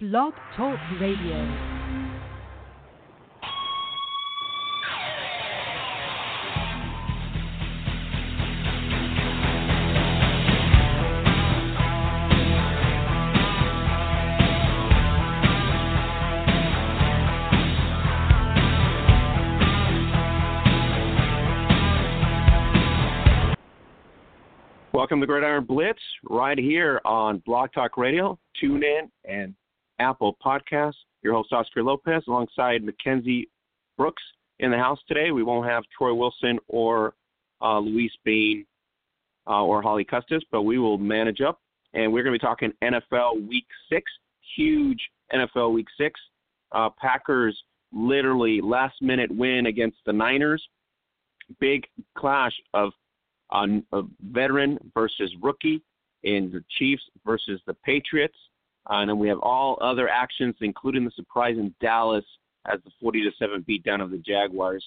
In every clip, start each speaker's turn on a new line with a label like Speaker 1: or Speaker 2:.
Speaker 1: Blog Talk Radio.
Speaker 2: Welcome to Gridiron Blitz right here on Blog Talk Radio, Tune in and Apple Podcasts. Your host, Oscar Lopez, alongside Mackenzie Brooks in the house today. We won't have Troy Wilson or uh, Luis Bean uh, or Holly Custis, but we will manage up. And we're going to be talking NFL Week 6, huge NFL Week 6. Uh, Packers literally last minute win against the Niners. Big clash of a veteran versus rookie in the Chiefs versus the Patriots. Uh, and then we have all other actions, including the surprise in Dallas as the 40 to 7 beatdown of the Jaguars.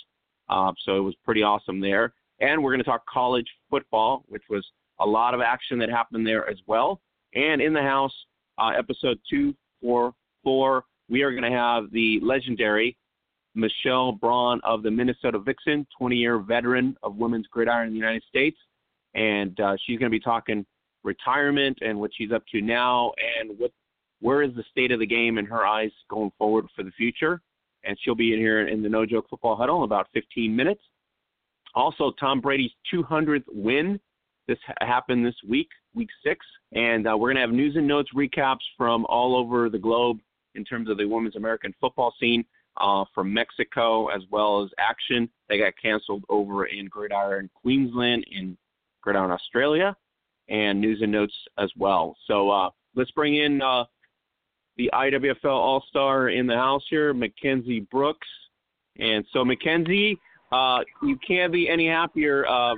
Speaker 2: Uh, so it was pretty awesome there. And we're going to talk college football, which was a lot of action that happened there as well. And in the house, uh, episode 244, we are going to have the legendary Michele Braun of the Minnesota Vixen, 20 year veteran of women's gridiron in the United States. And uh, she's going to be talking retirement and what she's up to now and what where is the state of the game in her eyes going forward for the future. And she'll be in here in the No Joke Football Huddle in about 15 minutes. Also, Tom Brady's 200th win. This happened this week, week six. And uh, we're going to have news and notes recaps from all over the globe in terms of the women's American football scene uh, from Mexico as well as action. They got canceled over in Gridiron Queensland, in Gridiron Australia, and news and notes as well. So uh, let's bring in uh, the IWFL All Star in the house here, Mackenzie Brooks. And so, Mackenzie, uh, you can't be any happier. Uh,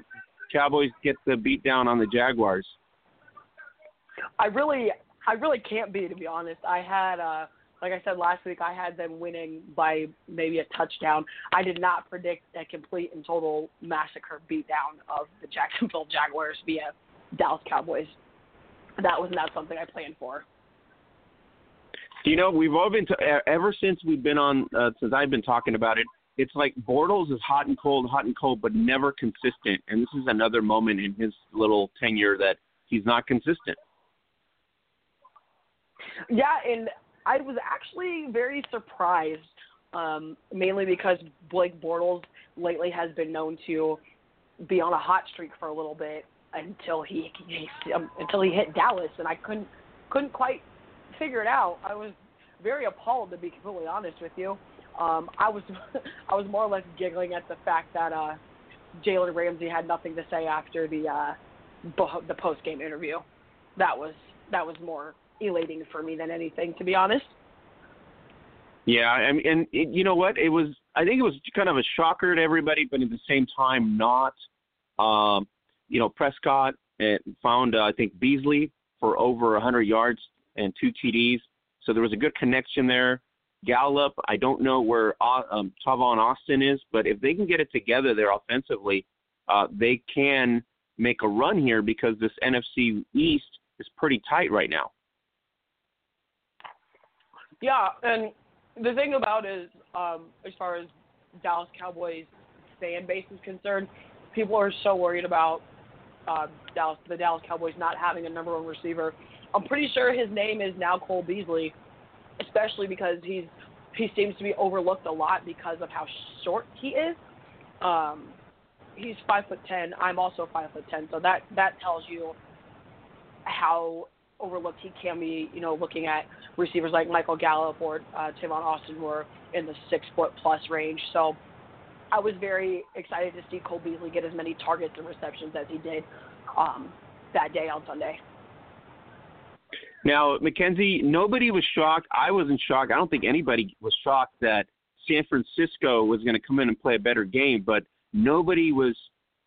Speaker 2: Cowboys get the beat down on the Jaguars.
Speaker 3: I really, I really can't be to be honest. I had, uh, like I said last week, I had them winning by maybe a touchdown. I did not predict a complete and total massacre beatdown of the Jacksonville Jaguars via Dallas Cowboys. That was not something I planned for.
Speaker 2: You know, we've all been t- ever since we've been on uh, since I've been talking about it. It's like Bortles is hot and cold, hot and cold, but never consistent. And this is another moment in his little tenure that he's not consistent.
Speaker 3: Yeah, and I was actually very surprised, um, mainly because Blake Bortles lately has been known to be on a hot streak for a little bit until he, he um, until he hit Dallas, and I couldn't couldn't quite figure it out. I was very appalled to be completely honest with you. Um, I was I was more or less giggling at the fact that uh, Jalen Ramsey had nothing to say after the uh, the post game interview. That was that was more elating for me than anything, to be honest.
Speaker 2: Yeah, I and it, you know what? It was. I think it was kind of a shocker to everybody, but at the same time, not. Um, you know, Prescott uh, found uh, I think Beasley for over 100 yards and two TDs. So there was a good connection there. Gallup, I don't know where um, Tavon Austin is, but if they can get it together there offensively, uh, they can make a run here because this NFC East is pretty tight right now.
Speaker 3: Yeah, and the thing about is, um, as far as Dallas Cowboys fan base is concerned, people are so worried about uh, Dallas, the Dallas Cowboys not having a number one receiver I'm pretty sure his name is now Cole Beasley, especially because he's he seems to be overlooked a lot because of how short he is. Um, he's five foot ten. I'm also five foot ten, so that that tells you how overlooked he can be. You know, looking at receivers like Michael Gallup or uh, Tavon Austin, who are in the six foot plus range. So I was very excited to see Cole Beasley get as many targets and receptions as he did um, that day on Sunday.
Speaker 2: Now, Mackenzie, nobody was shocked. I wasn't shocked. I don't think anybody was shocked that San Francisco was going to come in and play a better game, but nobody was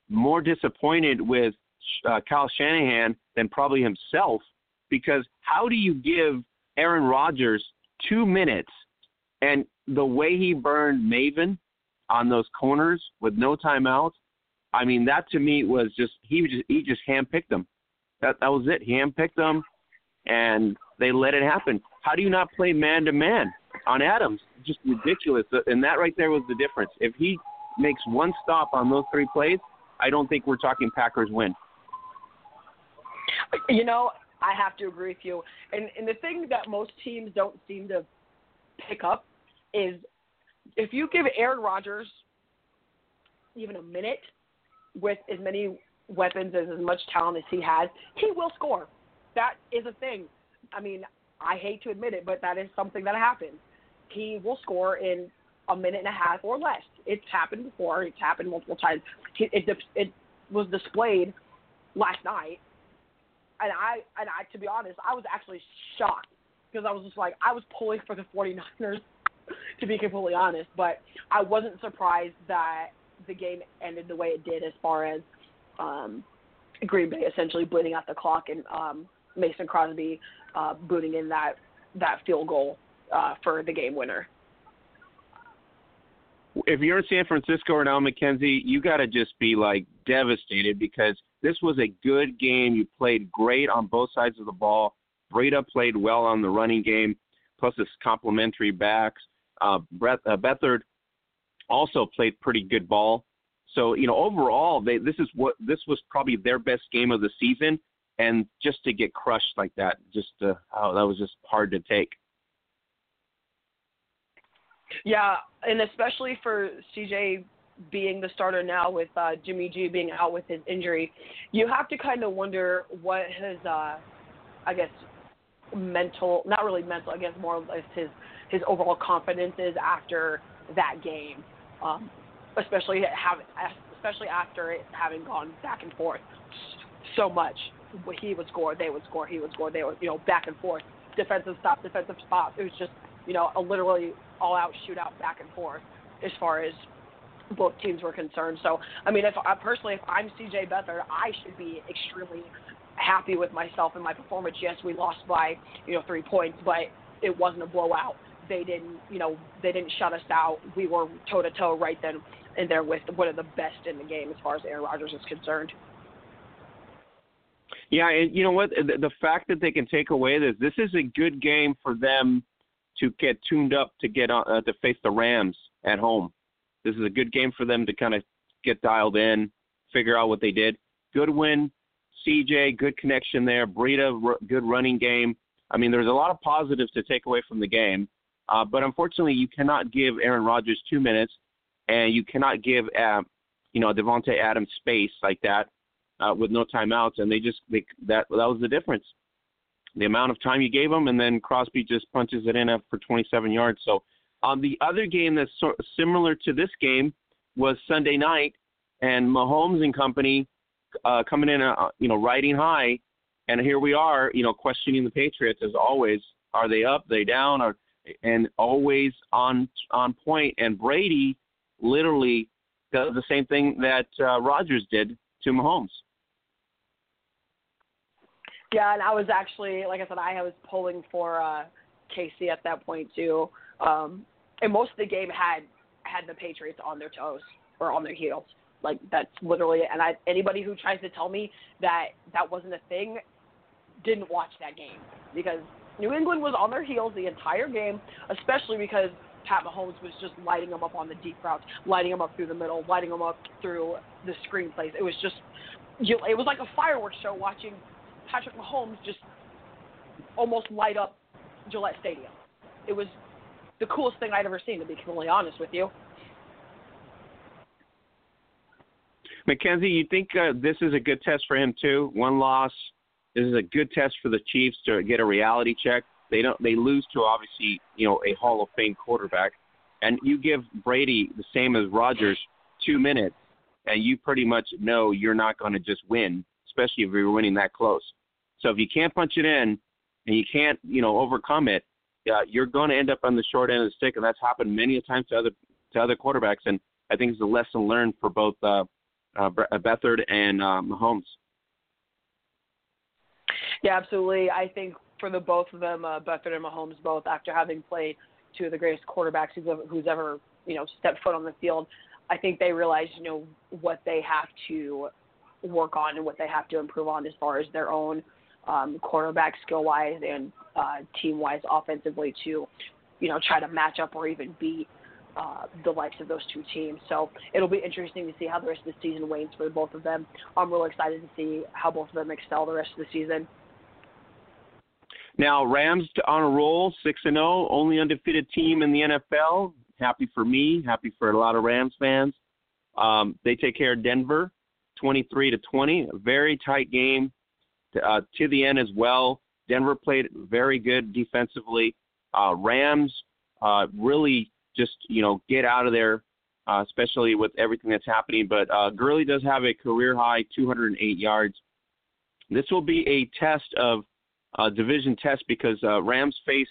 Speaker 2: more disappointed with uh, Kyle Shanahan than probably himself because how do you give Aaron Rodgers two minutes and the way he burned Maven on those corners with no timeouts? I mean, that to me was just he just he just handpicked them. That that was it. He handpicked them and they let it happen. How do you not play man to man on Adams? Just ridiculous. Uh, and that right there was the difference. If he makes one stop on those three plays, I don't think we're talking Packers win.
Speaker 3: You know, I have to agree with you. And and the thing that most teams don't seem to pick up is if you give Aaron Rodgers even a minute with as many weapons as as much talent as he has, he will score. That is a thing. I mean, I hate to admit it, but that is something that happens. He will score in a minute and a half or less. It's happened before. It's happened multiple times. It, it, it was displayed last night, and I and I to be honest, I was actually shocked because I was just like I was pulling for the 49ers to be completely honest, but I wasn't surprised that the game ended the way it did as far as um, Green Bay essentially bleeding out the clock and um, Mason Crosby uh, booting in that that field goal uh, for the game winner.
Speaker 2: If you're in San Francisco or now, Mackenzie, you got to just be like devastated because this was a good game. You played great on both sides of the ball. Breida played well on the running game, plus his complementary backs. Uh, uh, Beathard also played pretty good ball. So you know, overall, they this is what this was probably their best game of the season, and just to get crushed like that, just uh, oh, that was just hard to take.
Speaker 3: Yeah, and especially for CJ being the starter now with uh, Jimmy G being out with his injury, you have to kind of wonder what his, uh, I guess, mental, not really mental, I guess more of his his overall confidence is after that game, um, especially have, especially after it having gone back and forth so much. He would score, they would score, he would score, they would, you know, back and forth, defensive stop, defensive stop. It was just, you know, a literally all-out shootout back and forth as far as both teams were concerned. So, I mean, if I personally, if I'm CJ Beathard, I should be extremely happy with myself and my performance. Yes, we lost by you know three points, but it wasn't a blowout they didn't, you know, they didn't shut us out. We were toe to toe right then and there with one of the best in the game as far as Aaron Rodgers is concerned.
Speaker 2: Yeah, and you know what? The, the fact that they can take away this, this is a good game for them to get tuned up to get on, uh, to face the Rams at home. This is a good game for them to kind of get dialed in, figure out what they did. Good win, CJ, good connection there. Breida, r- good running game. I mean, there's a lot of positives to take away from the game. Uh, but unfortunately, you cannot give Aaron Rodgers two minutes, and you cannot give uh, you know Davante Adams space like that uh, with no timeouts. And they just they, that that was the difference. The amount of time you gave them, and then Crosby just punches it in for 27 yards. So um, the other game that's sort of similar to this game was Sunday night, and Mahomes and company uh, coming in, uh, you know, riding high, and here we are, you know, questioning the Patriots as always. Are they up? Are they down? Are and always on on point. And Brady literally does the same thing that uh, Rodgers did to Mahomes.
Speaker 3: Yeah, and I was actually, like I said, I was pulling for uh, KC at that point too. Um, and most of the game had had the Patriots on their toes or on their heels. Like that's literally, and I anybody who tries to tell me that that wasn't a thing didn't watch that game because New England was on their heels the entire game, especially because Pat Mahomes was just lighting them up on the deep routes, lighting them up through the middle, lighting them up through the screen plays. It was just, you, it was like a fireworks show watching Patrick Mahomes just almost light up Gillette Stadium. It was the coolest thing I'd ever seen, to be completely honest with you.
Speaker 2: Mackenzie, you think uh, this is a good test for him too? One loss, this is a good test for the Chiefs to get a reality check. They don't they lose to obviously you know a Hall of Fame quarterback, and you give Brady the same as Rodgers two minutes, and you pretty much know you're not going to just win, especially if you're winning that close. So if you can't punch it in, and you can't you know overcome it, uh, you're going to end up on the short end of the stick, and that's happened many a times to other to other quarterbacks. And I think it's a lesson learned for both uh, uh, Beathard and uh, Mahomes.
Speaker 3: Yeah, absolutely. I think for the both of them, uh, Beathard and Mahomes, both after having played two of the greatest quarterbacks who's ever, who's ever you know stepped foot on the field, I think they realize you know what they have to work on and what they have to improve on as far as their own um, quarterback skill wise and uh, team wise offensively to, you know, try to match up or even beat uh, the likes of those two teams. So it'll be interesting to see how the rest of the season wanes for both of them. I'm really excited to see how both of them excel the rest of the season.
Speaker 2: Now Rams on a roll, six and zero, oh, only undefeated team in the NFL. Happy for me, happy for a lot of Rams fans. Um, they take care of Denver, 23 to 20, a very tight game to, uh, to the end as well. Denver played very good defensively. Uh, Rams uh, really just you know get out of there, uh, especially with everything that's happening. But uh, Gurley does have a career high 208 yards. This will be a test of uh, division test because uh, Rams face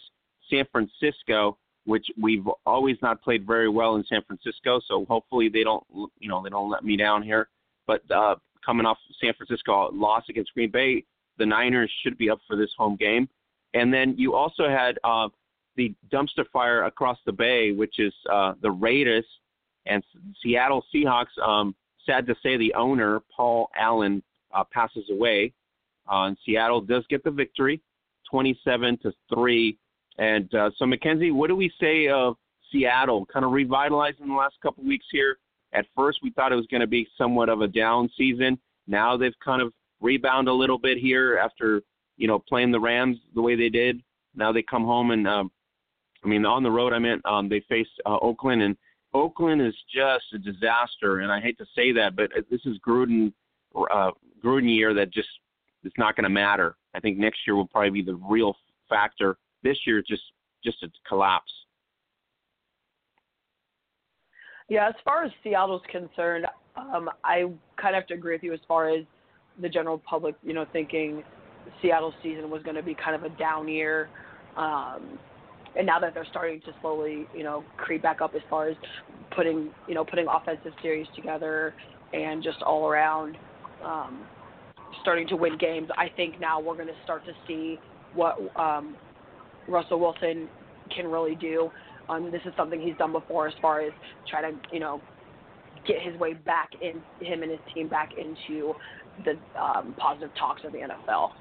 Speaker 2: San Francisco, which we've always not played very well in San Francisco. So hopefully they don't you know they don't let me down here. But uh, coming off San Francisco loss against Green Bay, the Niners should be up for this home game. And then you also had uh, the dumpster fire across the bay, which is uh, the Raiders and Seattle Seahawks. Um, sad to say, the owner Paul Allen uh, passes away. Uh, and Seattle does get the victory, 27 to three. And uh, so, Mackenzie, what do we say of Seattle? Kind of revitalized in the last couple weeks here. At first, we thought it was going to be somewhat of a down season. Now they've kind of rebound a little bit here after you know playing the Rams the way they did. Now they come home and um, I mean, on the road, I meant um, they faced uh, Oakland, and Oakland is just a disaster. And I hate to say that, but this is Gruden uh, Gruden year that just is not going to matter. I think next year will probably be the real factor. This year, just just a collapse.
Speaker 3: Yeah, as far as Seattle's concerned, um, I kind of have to agree with you as far as the general public, you know, thinking Seattle's season was going to be kind of a down year. Um, and now that they're starting to slowly, you know, creep back up as far as putting, you know, putting offensive series together and just all around um, starting to win games, I think now we're going to start to see what um, Russell Wilson can really do. Um, this is something he's done before as far as try to, you know, get his way back in him and his team back into the um, positive talks of the NFL.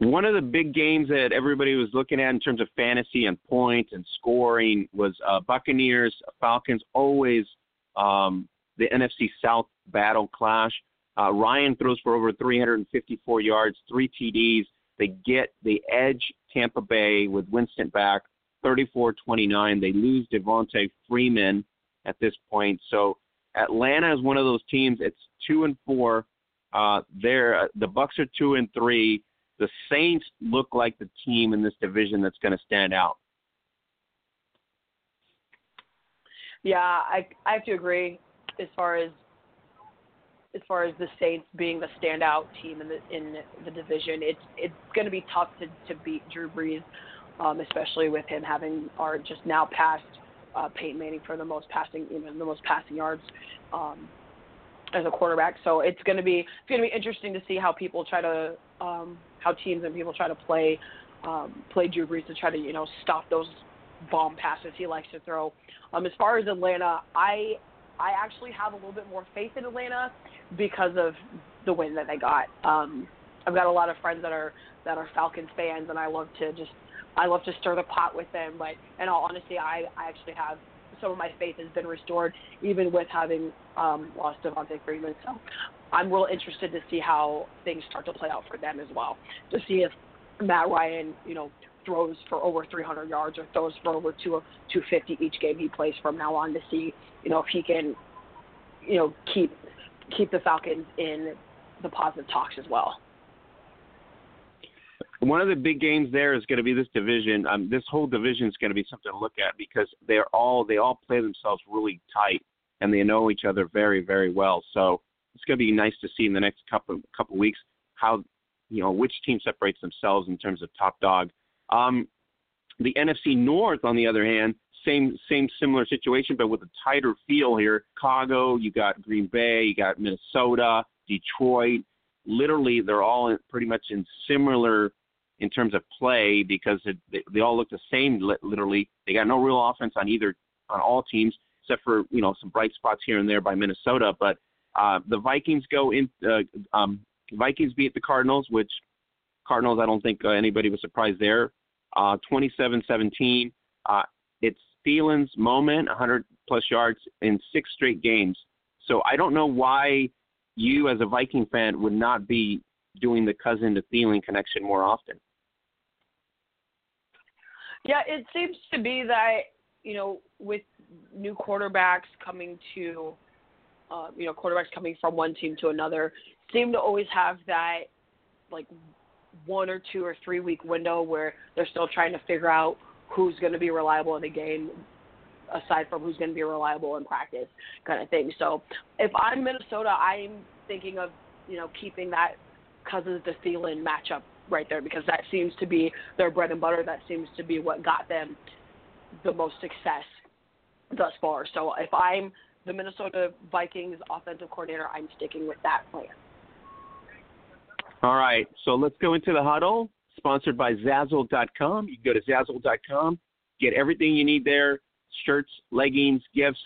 Speaker 2: One of the big games that everybody was looking at in terms of fantasy and points and scoring was uh, Buccaneers Falcons. Always um, the NFC South battle clash. Uh, Ryan throws for over 354 yards, three TDs. They get the edge Tampa Bay with Winston back, 34-29. They lose Devonta Freeman at this point. So Atlanta is one of those teams. It's two and four. Uh, they're uh, the Bucs are two and three the Saints look like the team in this division that's going to stand out.
Speaker 3: Yeah, I I have to agree as far as as far as the Saints being the standout team in the in the division. It's it's going to be tough to to beat Drew Brees, um, especially with him having or just now passed uh, Peyton Manning for the most passing you know the most passing yards um, as a quarterback. So it's going to be it's going to be interesting to see how people try to um, how teams and people try to play um, play Drew Brees to try to you know stop those bomb passes he likes to throw. Um, as far as Atlanta, I I actually have a little bit more faith in Atlanta because of the win that they got. Um, I've got a lot of friends that are that are Falcons fans, and I love to just I love to stir the pot with them. But in all honesty, I I actually have some of my faith has been restored, even with having um, lost Devonta Freeman. So I'm real interested to see how things start to play out for them as well. To see if Matt Ryan, you know, throws for over 300 yards or throws for over two 250 each game he plays from now on. To see, you know, if he can, you know, keep keep the Falcons in the positive talks as well.
Speaker 2: One of the big games there is going to be this division. Um, this whole division is going to be something to look at because they're all they all play themselves really tight and they know each other very very well. So it's going to be nice to see in the next couple couple weeks how you know which team separates themselves in terms of top dog. Um, the NFC North, on the other hand, same same similar situation, but with a tighter feel here. Chicago, you got Green Bay, you got Minnesota, Detroit. Literally, they're all in, pretty much in similar in terms of play because it, they, they all look the same. Literally, they got no real offense on either on all teams except for you know some bright spots here and there by Minnesota. But uh, the Vikings go in uh, um, Vikings beat the Cardinals, which Cardinals I don't think uh, anybody was surprised there. Uh, 27-17. Uh, it's Thielen's moment, 100 plus yards in six straight games. So I don't know why you, as a Viking fan, would not be doing the cousin to Thielen connection more often.
Speaker 3: Yeah, it seems to be that you know with new quarterbacks coming to, uh, you know, quarterbacks coming from one team to another, seem to always have that like one or two or three week window where they're still trying to figure out who's going to be reliable in a game aside from who's going to be reliable in practice kind of thing. So if I'm Minnesota, I'm thinking of, you know, keeping that Cousins to Thielen matchup right there because that seems to be their bread and butter. That seems to be what got them the most success thus far. So if I'm the Minnesota Vikings offensive coordinator, I'm sticking with that plan.
Speaker 2: All right, so let's go into the huddle, sponsored by Zazzle.com. You can go to Zazzle.com, get everything you need there shirts, leggings, gifts,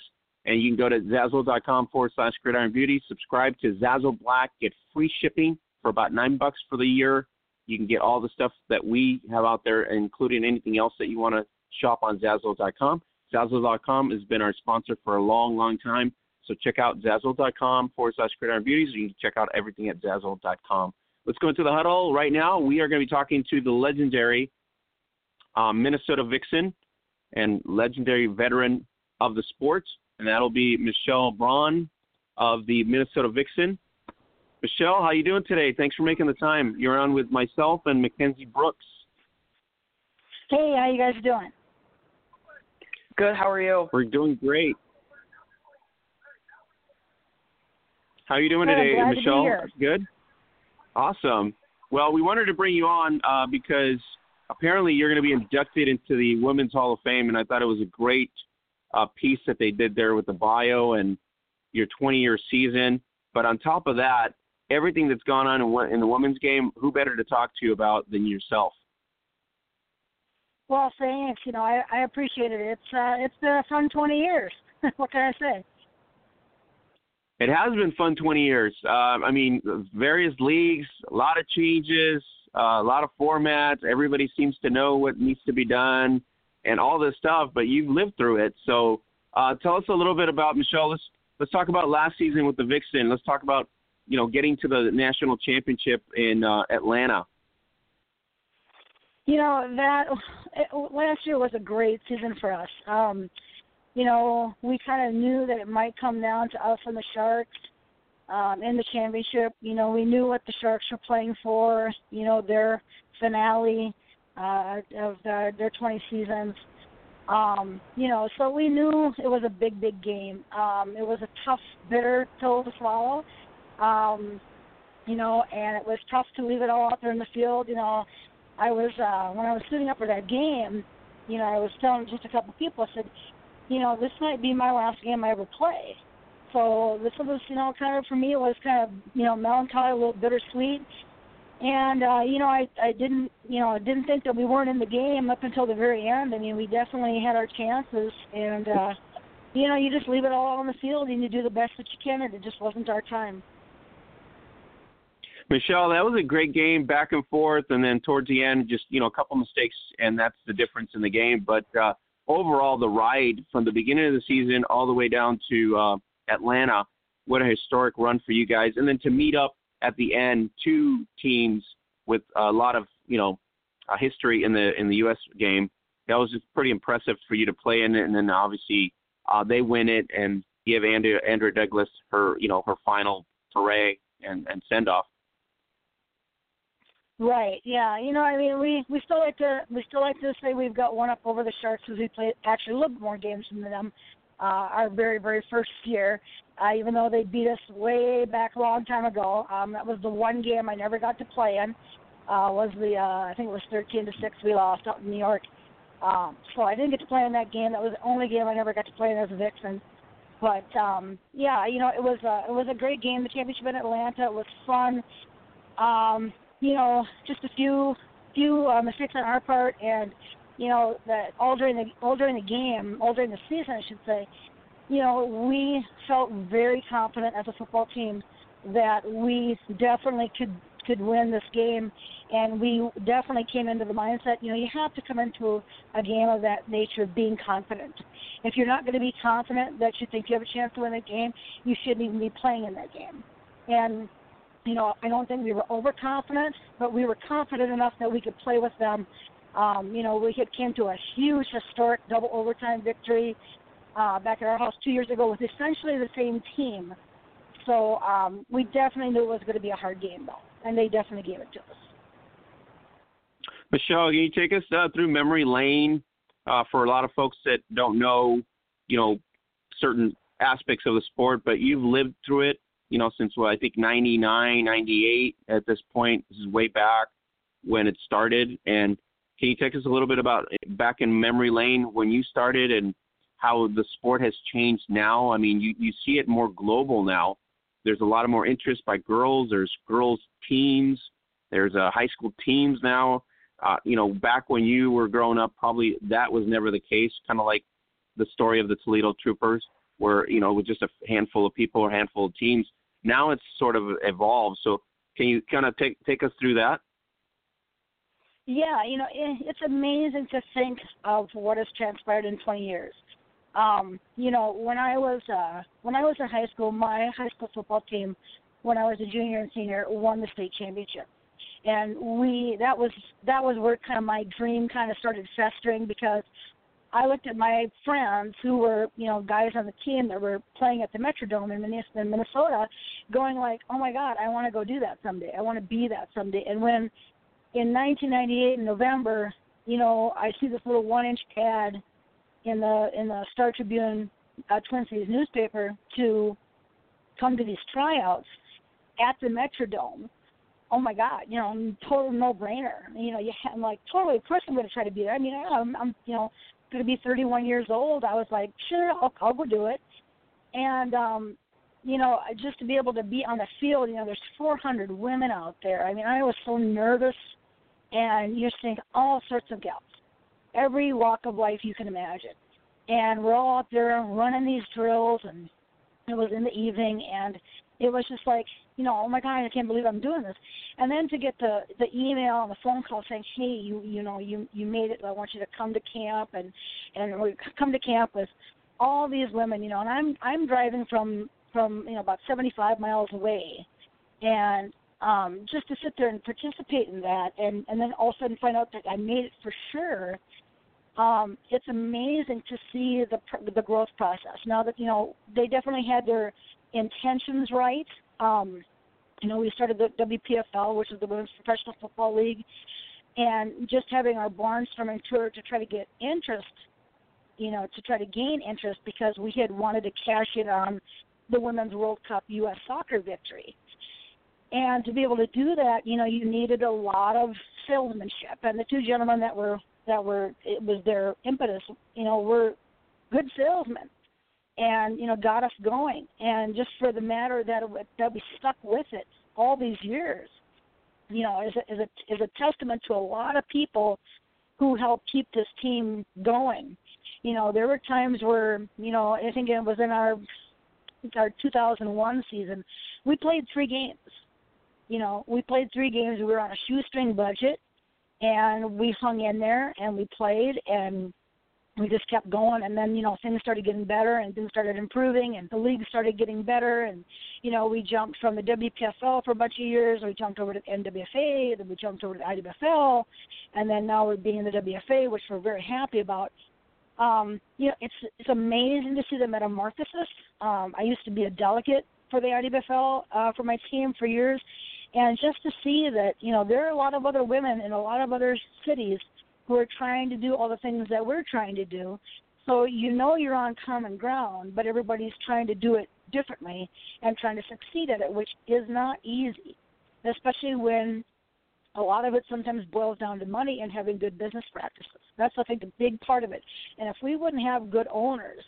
Speaker 2: and you can go to Zazzle.com forward slash Gridiron Beauty. Subscribe to Zazzle Black, get free shipping for about nine bucks for the year. You can get all the stuff that we have out there, including anything else that you want to shop on Zazzle.com. Zazzle.com has been our sponsor for a long, long time. So check out Zazzle.com forward slash Gridiron Beauties. You can check out everything at Zazzle.com. Let's go into the huddle right now. We are going to be talking to the legendary um, Minnesota Vixen and legendary veteran of the sports, and that'll be Michele Braun of the Minnesota Vixen. Michele, how you doing today? Thanks for making the time. You're on with myself and Mackenzie Brooks.
Speaker 4: Hey, how you guys doing?
Speaker 3: Good. How are you?
Speaker 2: We're doing great. How are you doing
Speaker 4: Good,
Speaker 2: today, Michele?
Speaker 4: To.
Speaker 2: Good. Awesome. Well, we wanted to bring you on uh, because apparently you're going to be inducted into the Women's Hall of Fame, and I thought it was a great uh, piece that they did there with the bio and your 20-year season. But on top of that, everything that's gone on in, in the women's game, who better to talk to you about than yourself?
Speaker 4: Well, thanks. You know, I, I appreciate it. It's uh, it's been a fun 20 years. what can I say?
Speaker 2: It has been fun 20 years. Uh, I mean, various leagues, a lot of changes, uh, a lot of formats. Everybody seems to know what needs to be done and all this stuff, but you've lived through it. So uh, tell us a little bit about Michele. Let's let's talk about last season with the Vixen. Let's talk about you know getting to the national championship in uh, Atlanta.
Speaker 4: You know that last year was a great season for us. Um, you know, we kind of knew that it might come down to us and the Sharks um, in the championship. You know, we knew what the Sharks were playing for. You know, their finale uh, of their, their 20 seasons. Um, you know, so we knew it was a big, big game. Um, it was a tough, bitter pill to swallow. Um, you know, and it was tough to leave it all out there in the field. You know, I was uh, when I was sitting up for that game. You know, I was telling just a couple people. I said, you know, this might be my last game I ever play. So this was, you know, kind of for me, it was kind of, you know, melancholy, a little bittersweet. And uh, you know, I I didn't, you know, I didn't think that we weren't in the game up until the very end. I mean, we definitely had our chances, and uh, you know, you just leave it all on the field and you do the best that you can, and it just wasn't our time.
Speaker 2: Michele, that was a great game, back and forth, and then towards the end, just you know, a couple mistakes, and that's the difference in the game. But uh, overall, the ride from the beginning of the season all the way down to uh, Atlanta. What a historic run for you guys. And then to meet up at the end, two teams with a lot of, you know, uh, history in the in the US game. That was just pretty impressive for you to play in it and then obviously uh they win it and give Andrea Andrea Douglas her, you know, her final foray and, and send off.
Speaker 4: Right. Yeah. You know, I mean, we we still like to we still like to say we've got one up over the Sharks because we played actually a little more games than them uh, our very very first year. Uh, even though they beat us way back a long time ago, um, that was the one game I never got to play in. Uh, was the uh, I think it was 13 to six we lost out in New York. Um, so I didn't get to play in that game. That was the only game I never got to play in as a Vixen. But um, yeah, you know, it was a it was a great game. The championship in Atlanta it was fun. Um, you know, just a few few uh, mistakes on our part, and you know that all during the all during the game, all during the season, I should say, you know, we felt very confident as a football team that we definitely could could win this game, and we definitely came into the mindset. You know, you have to come into a game of that nature being confident. If you're not going to be confident that you think you have a chance to win the game, you shouldn't even be playing in that game. And you know, I don't think we were overconfident, but we were confident enough that we could play with them. Um, you know, we had came to a huge historic double overtime victory uh, back at our house two years ago with essentially the same team. So um, we definitely knew it was going to be a hard game, though, and they definitely gave it to us.
Speaker 2: Michele, can you take us uh, through memory lane uh, for a lot of folks that don't know, you know, certain aspects of the sport, but you've lived through it, you know, since well, I think 99, 98 at this point. This is way back when it started. And can you take us a little bit about back in memory lane when you started and how the sport has changed now? I mean, you, you see it more global now. There's a lot of more interest by girls. There's girls teams. There's uh, high school teams now. Uh, you know, back when you were growing up, probably that was never the case. Kind of like the story of the Toledo Troopers, where you know with just a handful of people or handful of teams. Now it's sort of evolved. So can you kind of take take us through that?
Speaker 4: Yeah, you know, it's amazing to think of what has transpired in 20 years. Um, you know, when I was uh, when I was in high school, my high school football team, when I was a junior and senior, won the state championship, and we that was that was where kind of my dream kind of started festering because I looked at my friends who were, you know, guys on the team that were playing at the Metrodome in Minnesota, going like, "Oh my God, I want to go do that someday. I want to be that someday." And when in 1998 in November, you know, I see this little one-inch ad in the in the Star Tribune uh, Twin Cities newspaper to come to these tryouts at the Metrodome. Oh my God, you know, total no-brainer. You know, you I'm like totally. Of course, I'm going to try to be there. I mean, I'm, I'm you know going to be 31 years old, I was like, sure, I'll, I'll go do it. And, um, you know, just to be able to be on the field, you know, there's 400 women out there. I mean, I was so nervous, and you're seeing all sorts of gals, every walk of life you can imagine. And we're all out there running these drills, and it was in the evening, and it was just like, you know, oh my God, I can't believe I'm doing this. And then to get the the email and the phone call saying, hey, you you know, you you made it. I want you to come to camp and and we come to camp with all these women, you know. And I'm I'm driving from from you know about 75 miles away, and um just to sit there and participate in that, and and then all of a sudden find out that I made it for sure. Um, it's amazing to see the the growth process. Now that you know they definitely had their intentions right. Um, you know, we started the WPFL, which is the Women's Professional Football League, and just having our barnstorming tour to try to get interest, you know, to try to gain interest because we had wanted to cash in on the Women's World Cup U.S. Soccer victory. And to be able to do that, you know, you needed a lot of salesmanship. And the two gentlemen that were that were it was their impetus, you know, were good salesmen and you know got us going. And just for the matter that it, that we stuck with it all these years you know is a, is a is a testament to a lot of people who helped keep this team going. You know there were times where you know i think it was in our our 2001 season we played three games. You know we played three games. We were on a shoestring budget and we hung in there and we played and we just kept going. And then you know things started getting better and things started improving and the league started getting better. And you know we jumped from the WPFL for a bunch of years. We jumped over to NWFA then we jumped over to IWFL and then now we're being in the WFA which we're very happy about. Um you know it's it's amazing to see the metamorphosis. Um I used to be a delegate for the IWFL uh for my team for years. And just to see that you know there are a lot of other women in a lot of other cities who are trying to do all the things that we're trying to do. So you know you're on common ground, but everybody's trying to do it differently and trying to succeed at it, which is not easy, especially when a lot of it sometimes boils down to money and having good business practices. That's, I think, a big part of it. And if we wouldn't have good owners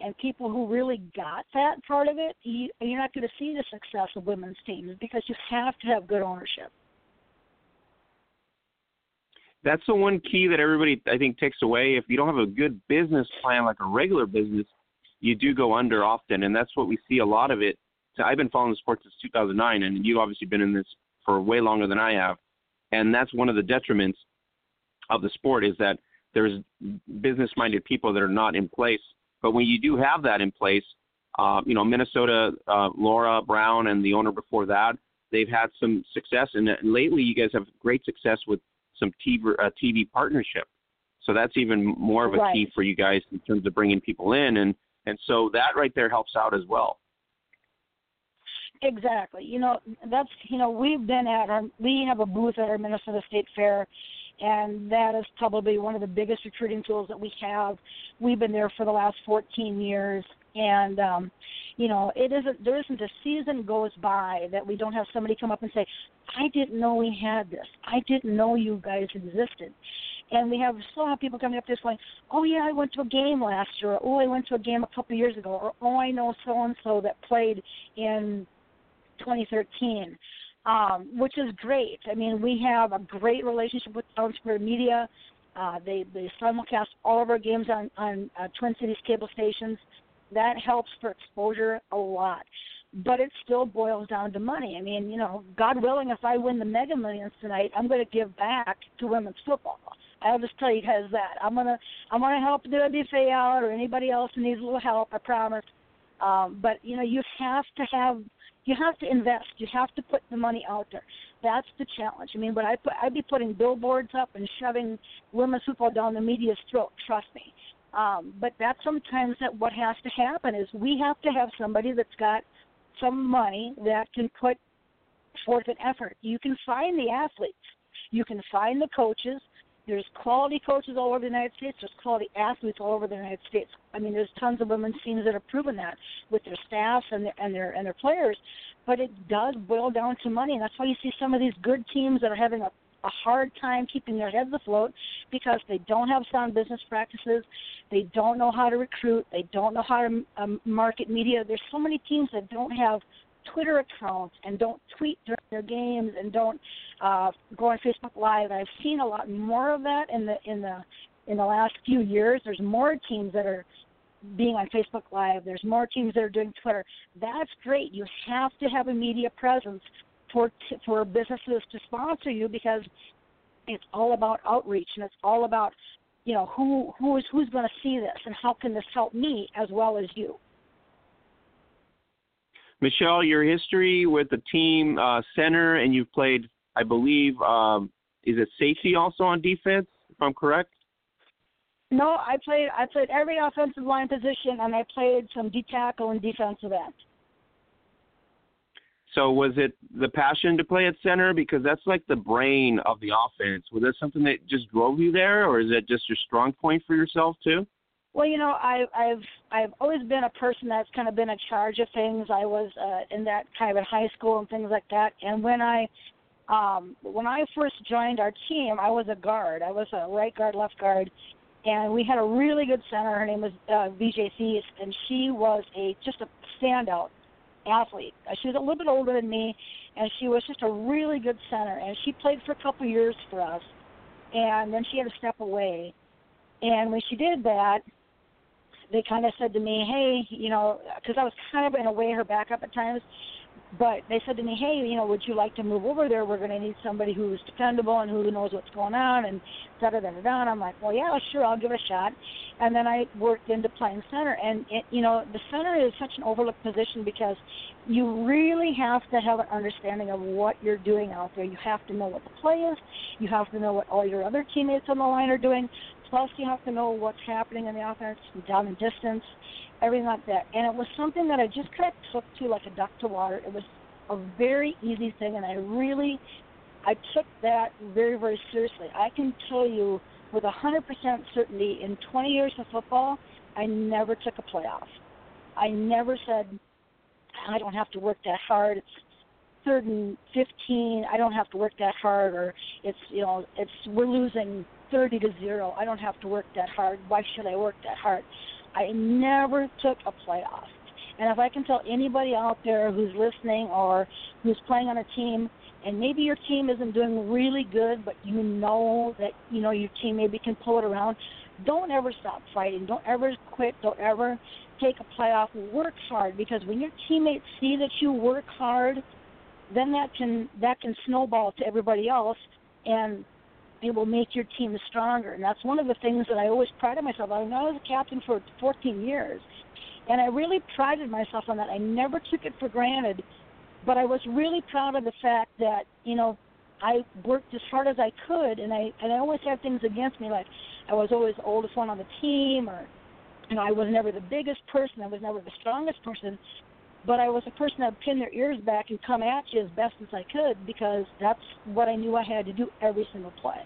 Speaker 4: and people who really got that part of it, you, you're not going to see the success of women's teams because you have to have good ownership
Speaker 2: that's the one key that everybody I think takes away. If you don't have a good business plan like a regular business, you do go under often, and that's what we see a lot of it So I've been following the sport since 2009, and you've obviously been in this for way longer than I have. And that's one of the detriments of the sport is that there's business-minded people that are not in place. But when you do have that in place, uh, you know, Minnesota, uh, Laura Brown, and the owner before that, they've had some success. And lately, you guys have great success with some TV, uh, TV partnership. So that's even more of a
Speaker 4: right.
Speaker 2: key for you guys in terms of bringing people in, and and so that right there helps out as well.
Speaker 4: Exactly. You know, that's you know we've been at our we have a booth at our Minnesota State Fair, and that is probably one of the biggest recruiting tools that we have. We've been there for the last 14 years, and um, you know, it isn't there isn't a season goes by that we don't have somebody come up and say, "I didn't know we had this. I didn't know you guys existed." And we have so many people coming up to us going, "Oh yeah, I went to a game last year," or "Oh, I went to a game a couple of years ago," or "Oh, I know so and so that played in 2013." Um, which is great. I mean, we have a great relationship with Town Square Media. Uh, they they simulcast all of our games on on uh, Twin Cities cable stations that helps for exposure a lot. But it still boils down to money. I mean, you know, God willing, if I win the Mega Millions tonight, I'm going to give back to women's football. I'll just tell you guys that I'm gonna I'm gonna help the WFA out or anybody else who needs a little help. I promise. Um, but you know, you have to have you have to invest. You have to put the money out there. That's the challenge. I mean, but I put I'd be putting billboards up and shoving women's football down the media's throat. Trust me. Um, but that's sometimes that what has to happen is we have to have somebody that's got some money that can put forth an effort. You can find the athletes, you can find the coaches. There's quality coaches all over the United States. There's quality athletes all over the United States. I mean, there's tons of women's teams that have proven that with their staffs and their and their and their players. But it does boil down to money, and that's why you see some of these good teams that are having a a hard time keeping their heads afloat because they don't have sound business practices, they don't know how to recruit, they don't know how to um, market media. There's so many teams that don't have Twitter accounts and don't tweet during their games and don't uh, go on Facebook Live. I've seen a lot more of that in the in the in the last few years. There's more teams that are being on Facebook Live. There's more teams that are doing Twitter. That's great. You have to have a media presence for for businesses to sponsor you because it's all about outreach and it's all about you know who who is who's going to see this and how can this help me as well as you.
Speaker 2: Michele, your history with the team uh, center, and you've played, I believe, um, is it safety also on defense? If I'm correct.
Speaker 4: No, I played I played every offensive line position, and I played some D tackle and defensive end.
Speaker 2: So was it the passion to play at center because that's like the brain of the offense? Was that something that just drove you there, or is it just your strong point for yourself too?
Speaker 4: Well, you know, I, I've I've always been a person that's kind of been in charge of things. I was uh, in that kind of in high school and things like that. And when I um, when I first joined our team, I was a guard. I was a right guard, left guard, and we had a really good center. Her name was uh, VJ and she was a just a standout athlete. She was a little bit older than me, and she was just a really good center. And she played for a couple years for us, and then she had to step away. And when she did that, they kind of said to me, "Hey, you know," because I was kind of in a way her backup at times. But they said to me, "Hey, you know, would you like to move over there? We're going to need somebody who's dependable and who knows what's going on." And da da da da da. And I'm like, "Well, yeah, sure, I'll give it a shot." And then I worked into playing center, and it, you know, the center is such an overlooked position because you really have to have an understanding of what you're doing out there. You have to know what the play is. You have to know what all your other teammates on the line are doing. Plus, you have to know what's happening in the offense, down and distance, everything like that. And it was something that I just kind of took to like a duck to water. It was a very easy thing, and I really, I took that very, very seriously. I can tell you with 100% certainty in 20 years of football, I never took a playoff. I never said, I don't have to work that hard. It's third and 15. I don't have to work that hard, or it's you know it's we're losing 30 to zero. I don't have to work that hard. Why should I work that hard? I never took a playoff. And if I can tell anybody out there who's listening or who's playing on a team, and maybe your team isn't doing really good, but you know that you know your team maybe can pull it around. Don't ever stop fighting. Don't ever quit. Don't ever take a playoff. Work hard because when your teammates see that you work hard, then that can that can snowball to everybody else, and it will make your team stronger. And that's one of the things that I always prided myself on. I was a captain for 14 years, and I really prided myself on that. I never took it for granted, but I was really proud of the fact that you know I worked as hard as I could, and I and I always had things against me, like I was always the oldest one on the team, or you know I was never the biggest person, I was never the strongest person, but I was a person that would pin their ears back and come at you as best as I could because that's what I knew I had to do every single play.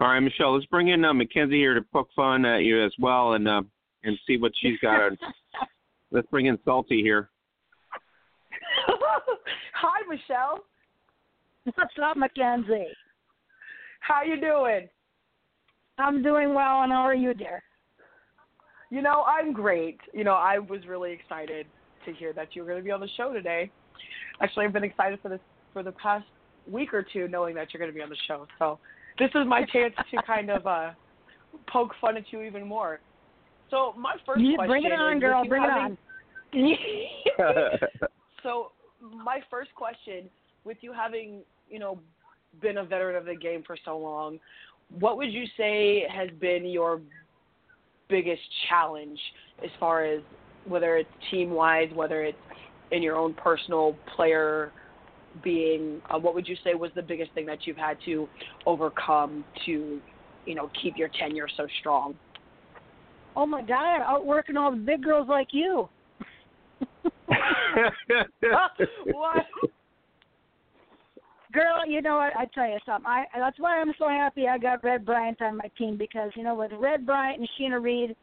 Speaker 2: All right, Michele, let's bring in uh, Mackenzie here to poke fun at you as well, and uh, and see what she's got. let's bring in Salty here.
Speaker 3: Hi, Michele.
Speaker 4: What's up, Mackenzie?
Speaker 3: How you doing?
Speaker 4: I'm doing well, and how are you, dear?
Speaker 3: You know, I'm great. You know, I was really excited to hear that you were going to be on the show today. Actually, I've been excited for this for the past week or two, knowing that you're going to be on the show. So, this is my chance to kind of uh, poke fun at you even more. So, my first
Speaker 4: you,
Speaker 3: question
Speaker 4: bring it on, girl. Bring
Speaker 3: having,
Speaker 4: it on.
Speaker 3: so, my first question, with you having, you know, been a veteran of the game for so long, what would you say has been your biggest challenge as far as whether it's team wise, whether it's in your own personal player being? Uh, what would you say was the biggest thing that you've had to overcome to, you know, keep your tenure so strong?
Speaker 4: Oh my God, outworking all the big girls like you.
Speaker 3: what?
Speaker 4: Girl, you know what? I tell you something. I that's why I'm so happy I got Red Bryant on my team because you know with Red Bryant and Sheena Reed,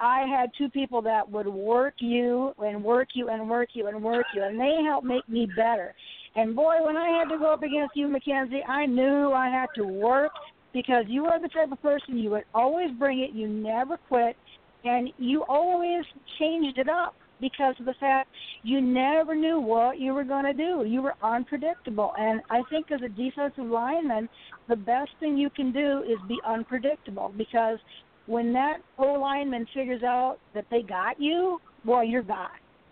Speaker 4: I had two people that would work you and work you and work you and work you, and they helped make me better. And boy, when I had to go up against you, Mackenzie, I knew I had to work because you are the type of person you would always bring it. You never quit, and you always changed it up because of the fact you never knew what you were going to do. You were unpredictable. And I think as a defensive lineman, the best thing you can do is be unpredictable because when that O lineman figures out that they got you, well, you're got.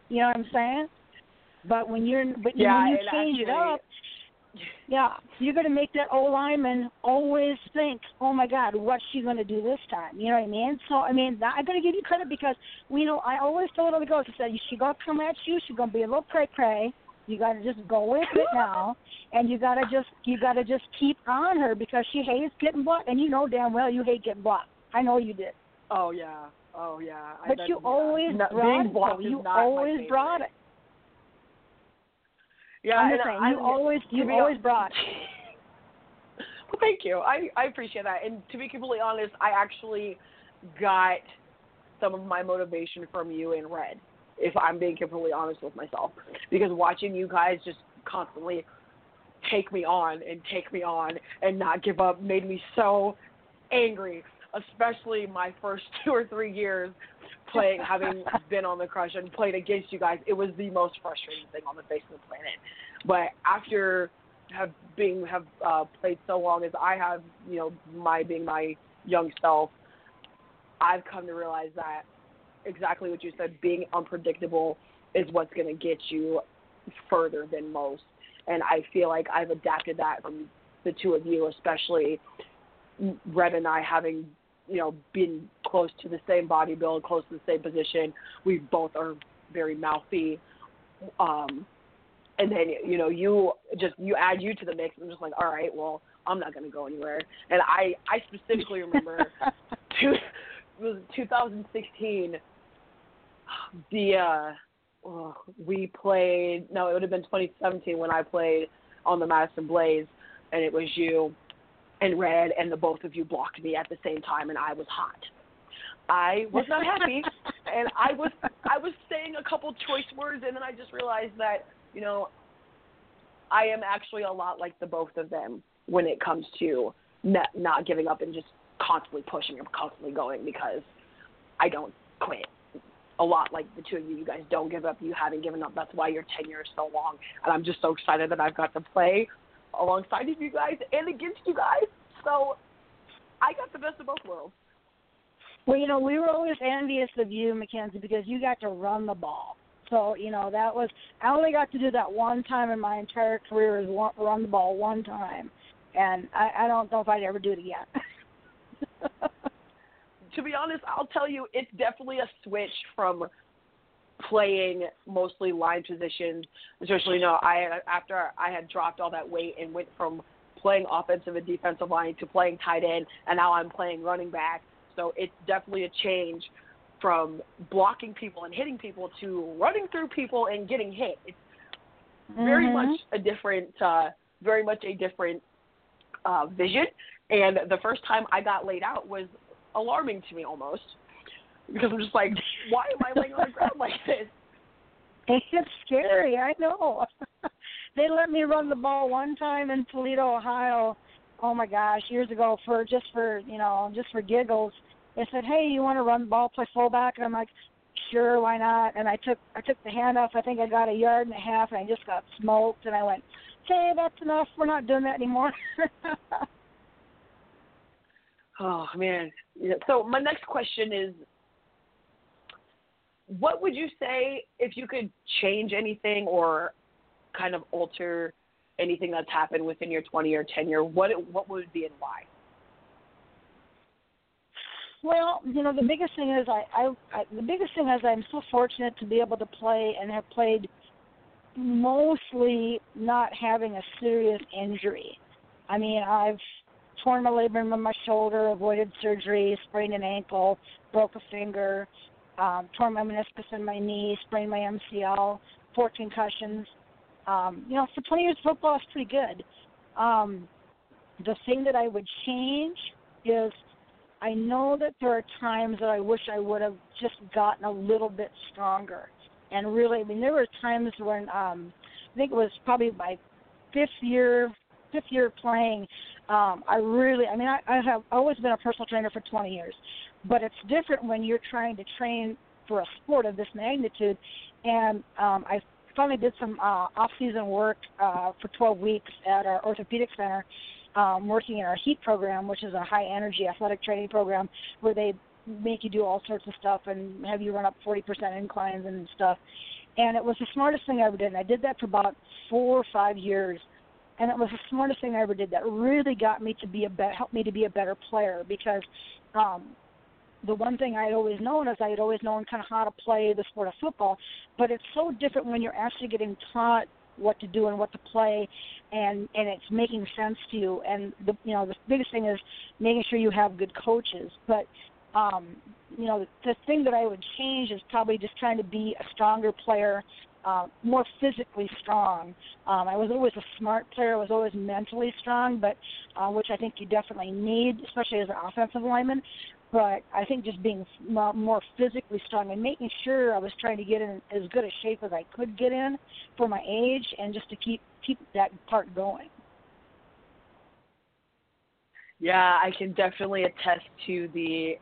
Speaker 4: You know what I'm saying? But when you're but
Speaker 3: Yeah,
Speaker 4: when you change it up, yeah, you're going to make that O lineman always think, "Oh my God, what's she going to do this time?" You know what I mean? So I mean, I got to give you credit because we know I always told other girls, I said, "She going to come at you. She's going to be a little cray cray. You got to just go with it now, and you got to just you got to just keep on her because she hates getting blocked, and you know damn well you hate getting blocked. I know you did,
Speaker 3: Oh yeah. Oh yeah. I
Speaker 4: but
Speaker 3: bet-
Speaker 4: you
Speaker 3: yeah.
Speaker 4: always
Speaker 3: No,
Speaker 4: brought it.
Speaker 3: blocked
Speaker 4: though.
Speaker 3: is
Speaker 4: You always brought it.
Speaker 3: Yeah,
Speaker 4: I'm just saying,
Speaker 3: I,
Speaker 4: you always you always brought.
Speaker 3: Well, thank you. I I appreciate that. And to be completely honest, I actually got some of my motivation from you in red. If I'm being completely honest with myself, because watching you guys just constantly take me on and take me on and not give up made me so angry. Especially my first two or three years playing, having been on the crush and played against you guys, it was the most frustrating thing on the face of the planet. But after have being have uh, played so long as I have, you know, my being my young self, I've come to realize that exactly what you said, being unpredictable is what's going to get you further than most. And I feel like I've adapted that from the two of you, especially Red and I having, you know, been close to the same body build, close to the same position. We both are very mouthy. Um, and then you know you just you add you to the mix. I'm just like, all right, well, I'm not going to go anywhere. And I I specifically remember two, it was 2016. The uh, oh, we played. No, it would have been 2017 when I played on the Madison Blaze, and it was you and Red, and the both of you blocked me at the same time, and I was hot. I was not happy, and I was I was saying a couple choice words, and then I just realized that you know I am actually a lot like the both of them when it comes to not, not giving up and just constantly pushing and constantly going because I don't quit. a lot like the two of you. You guys don't give up. You haven't given up. That's why your tenure is so long. And I'm just so excited that I've got to play alongside of you guys and against you guys. So I got the best of both worlds.
Speaker 4: Well, you know, we were always envious of you, Mackenzie, because you got to run the ball. So, you know, that was I only got to do that one time in my entire career is run the ball one time. And I, I don't know if I'd ever do it again.
Speaker 3: to be honest, I'll tell you, it's definitely a switch from playing mostly line positions, especially you know I after I had dropped all that weight and went from playing offensive and defensive line to playing tight end, and now I'm playing running back. So it's definitely a change from blocking people and hitting people to running through people and getting hit. It's very
Speaker 4: mm-hmm.
Speaker 3: much a different, uh, very much a different uh, vision. And the first time I got laid out was alarming to me almost because I'm just like, why am I laying on the ground like this?
Speaker 4: It's scary. I know. they let me run the ball one time in Toledo, Ohio. Oh my gosh, years ago for just for you know just for giggles. They said, "Hey, you want to run the ball, play fullback?" And I'm like, "Sure, why not?" And I took I took the handoff. I think I got a yard and a half, and I just got smoked. And I went, "Okay, that's enough. We're not doing that anymore."
Speaker 3: Oh man. So my next question is what would you say if you could change anything or kind of alter anything that's happened within your 20 year tenure? What what would be and why?
Speaker 4: Well, you know, the biggest thing is I, I, I the biggest thing is I'm so fortunate to be able to play and have played mostly not having a serious injury. I mean, I've torn my labrum in my shoulder, avoided surgery, sprained an ankle, broke a finger, um, torn my meniscus in my knee, sprained my MCL, four concussions. Um, you know, for 20 years of football is pretty good. Um, the thing that I would change is I know that there are times that I wish I would have just gotten a little bit stronger. And really, I mean, there were times when um, I think it was probably my fifth year, fifth year playing, um, I really, I mean, I, I have always been a personal trainer for 20 years, but it's different when you're trying to train for a sport of this magnitude. And um, I finally did some uh, off-season work uh, for 12 weeks at our orthopedic center, um, working in our HEAT program, which is a high-energy athletic training program where they make you do all sorts of stuff and have you run up 40% inclines and stuff. And it was the smartest thing I ever did. And I did that for about four or five years and it was the smartest thing I ever did. That really got me to be a be- helped me to be a better player because um, the one thing I had always known is I had always known kind of how to play the sport of football, but it's so different when you're actually getting taught what to do and what to play, and and it's making sense to you. And the you know the biggest thing is making sure you have good coaches. But um, you know the, the thing that I would change is probably just trying to be a stronger player uh, more physically strong. Um, I was always a smart player. I was always mentally strong, but uh, which I think you definitely need, especially as an offensive lineman. But I think just being more physically strong and making sure I was trying to get in as good a shape as I could get in for my age, and just to keep keep that part going.
Speaker 3: Yeah, I can definitely attest to the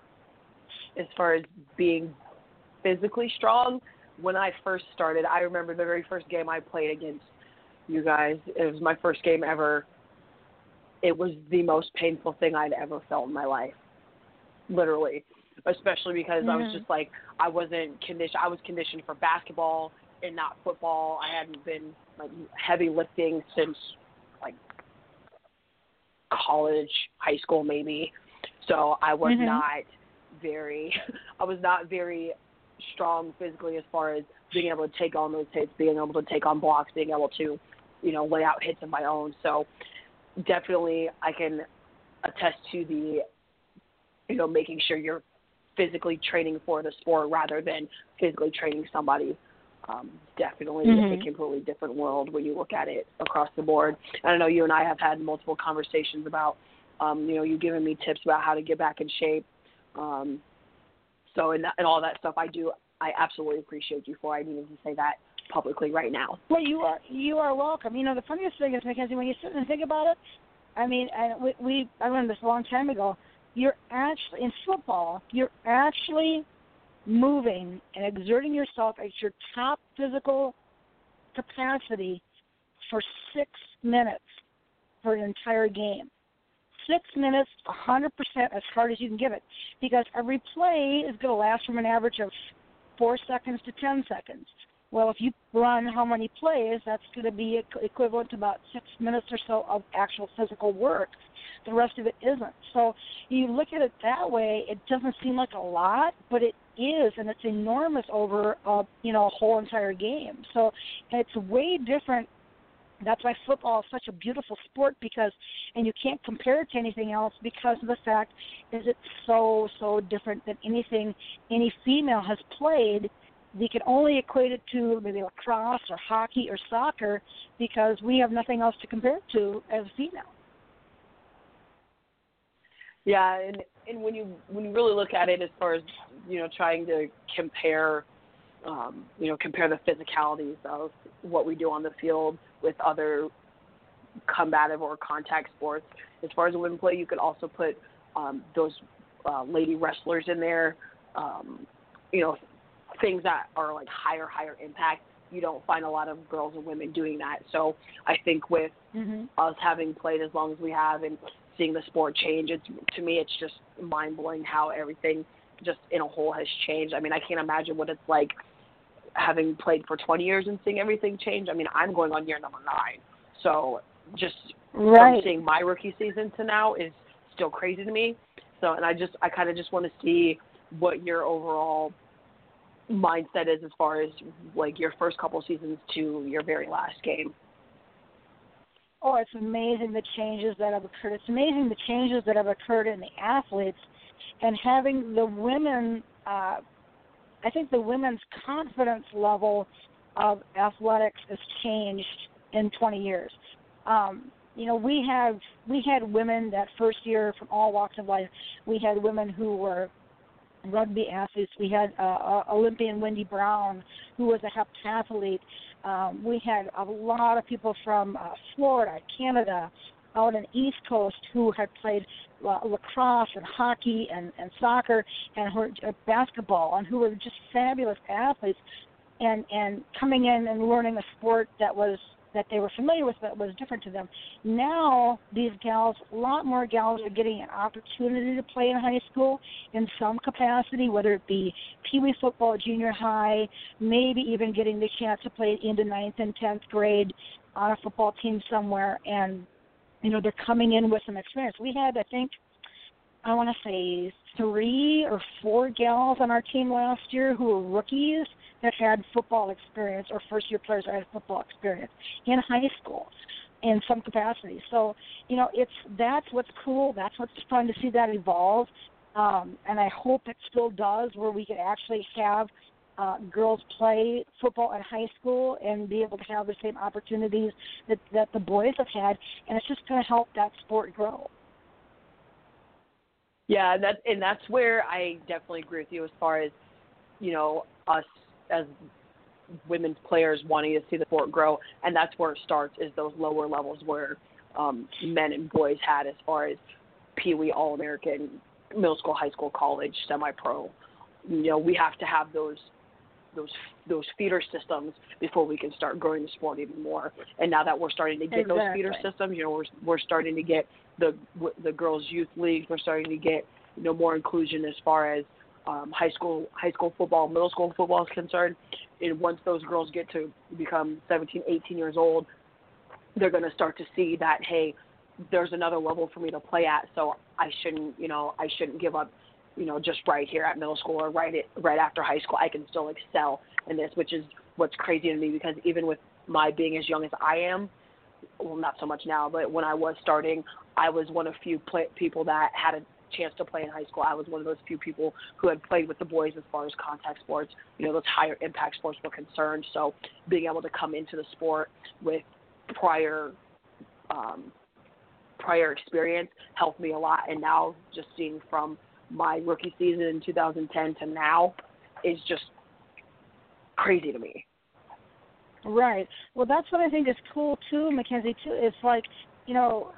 Speaker 3: as far as being physically strong when I first started, I remember the very first game I played against you guys. It was my first game ever. It was the most painful thing I'd ever felt in my life. Literally. Especially because mm-hmm. I was just like I wasn't conditioned I was conditioned for basketball and not football. I hadn't been like heavy lifting since like college, high school maybe. So I was
Speaker 4: mm-hmm.
Speaker 3: not very I was not very strong physically as far as being able to take on those hits, being able to take on blocks, being able to, you know, lay out hits of my own. So definitely I can attest to the, you know, making sure you're physically training for the sport rather than physically training somebody. Um, definitely
Speaker 4: mm-hmm.
Speaker 3: a completely different world when you look at it across the board. And I know you and I have had multiple conversations about, um, you know, you giving me tips about how to get back in shape. Um, so and and all that stuff I do I absolutely appreciate you for. I needed to say that publicly right now.
Speaker 4: Well, you are you are welcome. You know, the funniest thing is Mackenzie, when you sit and think about it, I mean, and we, we I learned this a long time ago. You're actually in football. You're actually moving and exerting yourself at your top physical capacity for six minutes for an entire game. Six minutes, 100% as hard as you can give it. Because every play is going to last from an average of four seconds to 10 seconds. Well, if you run how many plays, that's going to be equivalent to about six minutes or so of actual physical work. The rest of it isn't. So you look at it that way, it doesn't seem like a lot, but it is, and it's enormous over a, you know a whole entire game. So it's way different that's why football is such a beautiful sport because and you can't compare it to anything else because of the fact is it's so so different than anything any female has played we can only equate it to maybe lacrosse or hockey or soccer because we have nothing else to compare it to as female
Speaker 3: yeah and and when you when you really look at it as far as you know trying to compare um, you know compare the physicalities of what we do on the field with other combative or contact sports. As far as women play, you could also put um, those uh, lady wrestlers in there. Um, you know, things that are like higher, higher impact. You don't find a lot of girls and women doing that. So I think with
Speaker 4: mm-hmm.
Speaker 3: us having played as long as we have and seeing the sport change, it's to me it's just mind blowing how everything just in a whole has changed. I mean, I can't imagine what it's like having played for 20 years and seeing everything change. I mean, I'm going on year number nine, so just
Speaker 4: right.
Speaker 3: from seeing my rookie season to now is still crazy to me. So, and I just, I kind of just want to see what your overall mindset is as far as like your first couple seasons to your very last game.
Speaker 4: Oh, it's amazing the changes that have occurred. It's amazing the changes that have occurred in the athletes, and having the women uh, I think the women's confidence level of athletics has changed in 20 years. Um, you know, we have we had women that first year from all walks of life. We had women who were rugby athletes. We had uh, Olympian Wendy Brown, who was a heptathlete. Um, we had a lot of people from uh, Florida, Canada, out in the East Coast who had played uh, lacrosse and hockey and, and soccer and who uh, basketball and who were just fabulous athletes and and coming in and learning a sport that was that they were familiar with but was different to them. Now these gals, a lot more gals are getting an opportunity to play in high school in some capacity, whether it be pee wee football, junior high, maybe even getting the chance to play into ninth and tenth grade on a football team somewhere and you know, they're coming in with some experience. We had, I think, I want to say three or four gals on our team last year who were rookies that had football experience or first year players that had football experience in high school in some capacity. So, you know, it's that's what's cool. That's what's fun to see that evolve. Um, and I hope it still does where we can actually have uh, girls play football in high school and be able to have the same opportunities that that the boys have had, and it's just going to help that sport grow.
Speaker 3: Yeah, and that and that's where I definitely agree with you as far as you know us as women's players wanting to see the sport grow, and that's where it starts is those lower levels where um, men and boys had as far as Pee Wee, All American, middle school, high school, college, semi pro. You know, we have to have those those those feeder systems before we can start growing the sport even more. And now that we're starting to get
Speaker 4: exactly.
Speaker 3: those feeder systems, you know, we're we're starting to get the the girls youth leagues. We're starting to get you know more inclusion as far as um, high school high school football, middle school football is concerned. And once those girls get to become 17, 18 years old, they're going to start to see that hey, there's another level for me to play at. So I shouldn't you know I shouldn't give up you know, just right here at middle school or right it, right after high school, I can still excel in this, which is what's crazy to me because even with my being as young as I am, well, not so much now, but when I was starting, I was one of few play, people that had a chance to play in high school. I was one of those few people who had played with the boys as far as contact sports, you know, those higher impact sports were concerned. So being able to come into the sport with prior um, prior experience helped me a lot. And now just seeing from my rookie season in 2010 to now is just crazy to me.
Speaker 4: Right. Well, that's what I think is cool too, Mackenzie. Too, it's like you know,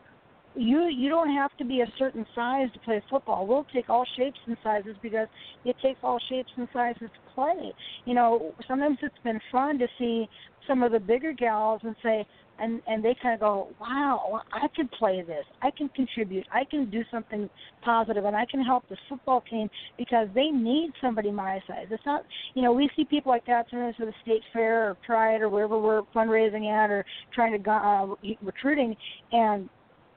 Speaker 4: you you don't have to be a certain size to play football. We'll take all shapes and sizes because it takes all shapes and sizes to play. You know, sometimes it's been fun to see some of the bigger gals and say, and and they kind of go, wow, I can play this. I can contribute. I can do something positive, and I can help the football team because they need somebody my size. It's not, you know, we see people like that sometimes at the state fair or Pride or wherever we're fundraising at or trying to uh, recruiting, and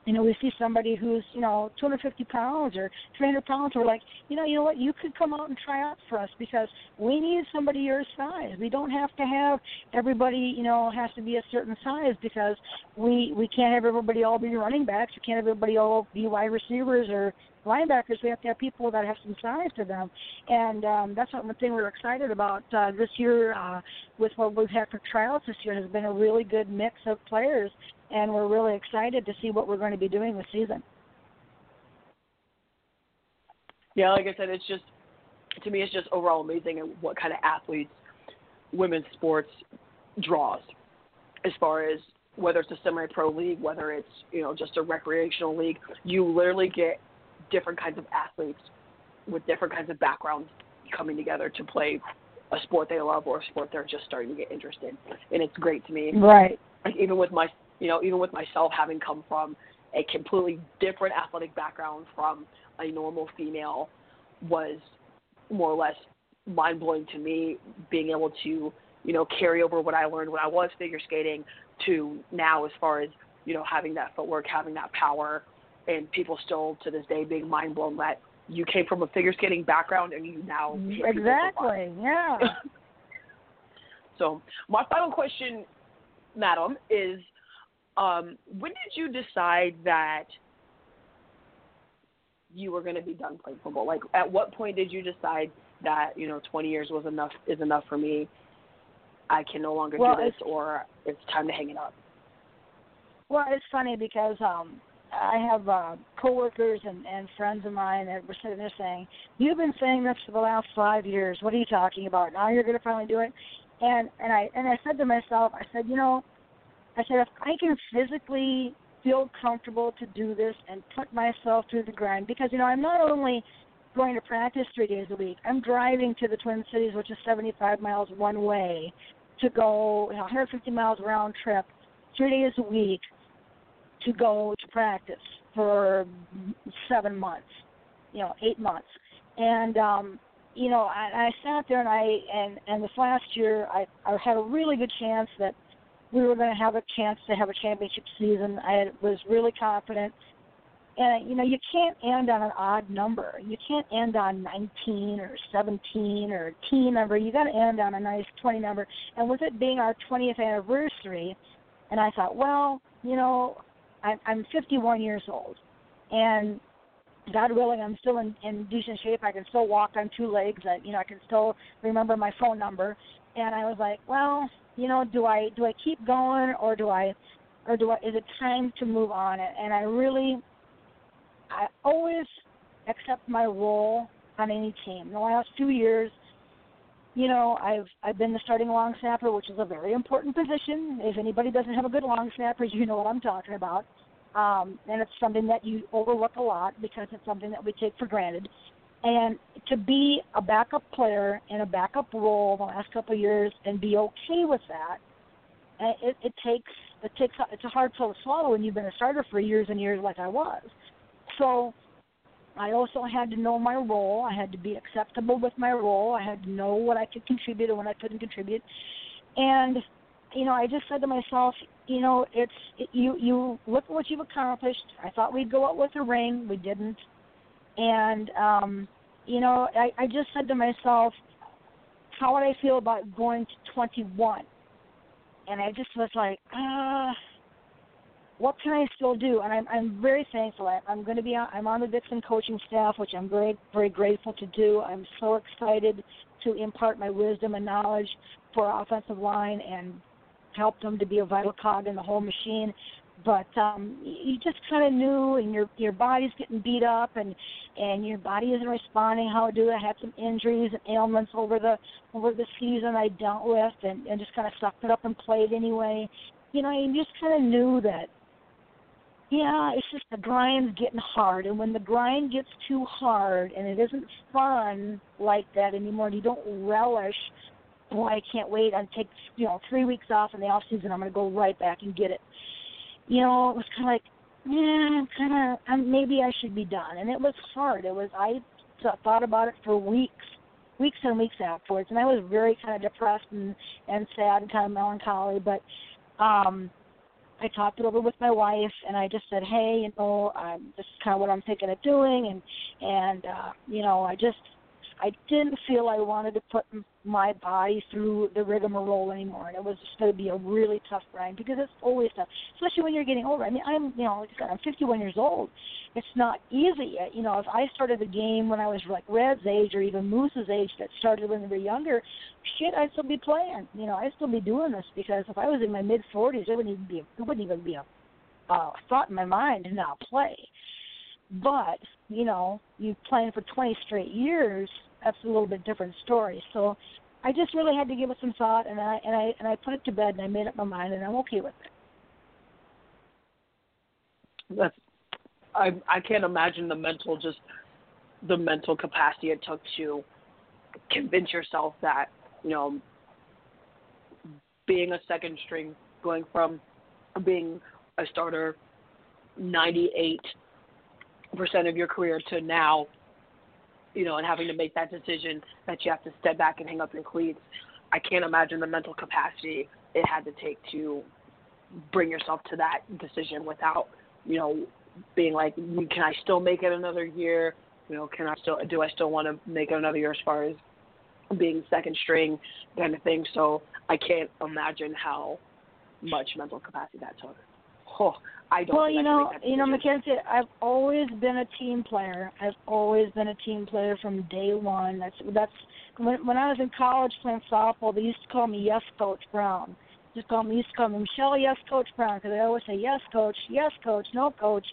Speaker 4: you know, we see somebody who's, you know, 250 pounds or 300 pounds. We're like, you know, you know what? You could come out and try out for us because we need somebody your size. We don't have to have everybody, you know, has to be a certain size because we we can't have everybody all be running backs. We can't have everybody all be wide receivers or linebackers. We have to have people that have some size to them, and um, that's one thing we're excited about uh, this year uh, with what we've had for trials this year has been a really good mix of players and we're really excited to see what we're going to be doing this season.
Speaker 3: Yeah, like I said, it's just to me, it's just overall amazing what kind of athletes women's sports draws, as far as whether it's a semi-pro league, whether it's you know just a recreational league. You literally get different kinds of athletes with different kinds of backgrounds coming together to play a sport they love or a sport they're just starting to get interested in, and it's great to me.
Speaker 4: Right.
Speaker 3: Like even with my you know, even with myself having come from a completely different athletic background from a normal female was more or less mind blowing to me being able to, you know, carry over what I learned when I was figure skating to now as far as, you know, having that footwork, having that power and people still to this day being mind blown that you came from a figure skating background and you now mm,
Speaker 4: exactly yeah.
Speaker 3: So my final question madam is um, when did you decide that you were going to be done playing football? Like, at what point did you decide that you know 20 years was enough is enough for me? I can no longer
Speaker 4: well,
Speaker 3: do this, or it's time to hang it up.
Speaker 4: Well, it's funny because um, I have uh, coworkers and, and friends of mine that were sitting there saying, "You've been saying this for the last five years. What are you talking about? Now you're going to finally do it." And and I and I said to myself, I said, you know, I said, if I can physically feel comfortable to do this and put myself through the grind, because, you know, I'm not only going to practice three days a week, I'm driving to the Twin Cities, which is 75 miles one way, to go you know, 150 miles round trip, three days a week to go to practice for seven months, you know, eight months. And, um, you know, I, I sat there and I and and this last year I I had a really good chance that we were going to have a chance to have a championship season. I was really confident. And you know, you can't end on an odd number. You can't end on 19 or 17 or a teen number. You got to end on a nice 20 number. And with it being our 20th anniversary, and I thought, well, you know, I, I'm 51 years old, and God willing, I'm still in, in decent shape. I can still walk on two legs. I, you know, I can still remember my phone number. And I was like, well, you know, do I do I keep going or do I or do I is it time to move on? And I really I always accept my role on any team. In the last few years, you know, I've I've been the starting long snapper, which is a very important position. If anybody doesn't have a good long snapper, you know what I'm talking about. Um, and it's something that you overlook a lot because it's something that we take for granted. And to be a backup player in a backup role the last couple of years and be okay with that, eh, it, it takes it takes it's a hard pill to swallow when you've been a starter for years and years like I was. So I also had to know my role. I had to be acceptable with my role. I had to know what I could contribute and what I couldn't contribute. And you know, I just said to myself, you know, it's it, you you look at what you've accomplished. I thought we'd go out with a ring. We didn't. And um, you know, I, I just said to myself, how would I feel about going to 21? And I just was like, uh, what can I still do? And I'm I'm very thankful. I, I'm going to be on, I'm on the Vixen coaching staff, which I'm very very grateful to do. I'm so excited to impart my wisdom and knowledge for offensive line and help them to be a vital cog in the whole machine but um you just kind of knew and your your body's getting beat up and and your body isn't responding how do i had some injuries and ailments over the over the season i dealt with and and just kind of sucked it up and played anyway you know you just kind of knew that yeah, it's just the grind's getting hard, and when the grind gets too hard and it isn't fun like that anymore, and you don't relish, boy, I can't wait. I take you know three weeks off in the off season. I'm going to go right back and get it. You know, it was kind of like, yeah, kind of maybe I should be done, and it was hard. It was I thought about it for weeks, weeks and weeks afterwards, and I was very kind of depressed and and sad and kind of melancholy, but. um I talked it over with my wife, and I just said, "Hey, you know, um, this is kind of what I'm thinking of doing," and and uh, you know, I just I didn't feel I wanted to put my body through the rigmarole anymore, and it was just going to be a really tough grind because it's always tough, especially when you're getting older. I mean, I'm you know, like I said, I'm 51 years old. It's not easy. You know, if I started the game when I was like Red's age or even Moose's age that started when they were younger, shit, I'd still be playing. You know, I'd still be doing this because if I was in my mid 40s, it wouldn't even be it wouldn't even be a uh, thought in my mind to not play. But you know, you playing for 20 straight years that's a little bit different story. So I just really had to give it some thought, and I and I and I put it to bed, and I made up my mind, and I'm okay with it.
Speaker 3: That's I I can't imagine the mental just the mental capacity it took to convince yourself that you know being a second string, going from being a starter 98% of your career to now you know, and having to make that decision that you have to step back and hang up your cleats. I can't imagine the mental capacity it had to take to bring yourself to that decision without, you know, being like, can I still make it another year? You know, can I still do I still want to make it another year as far as being second string kind of thing? So I can't imagine how much mental capacity that took. Oh, I don't.
Speaker 4: Well, you know,
Speaker 3: you
Speaker 4: know, Mackenzie, I've always been a team player. I've always been a team player from day one. That's that's when when I was in college playing softball, they used to call me Yes Coach Brown. Just call me used to call me Michele Yes Coach Brown because I always say Yes Coach, Yes Coach, No Coach.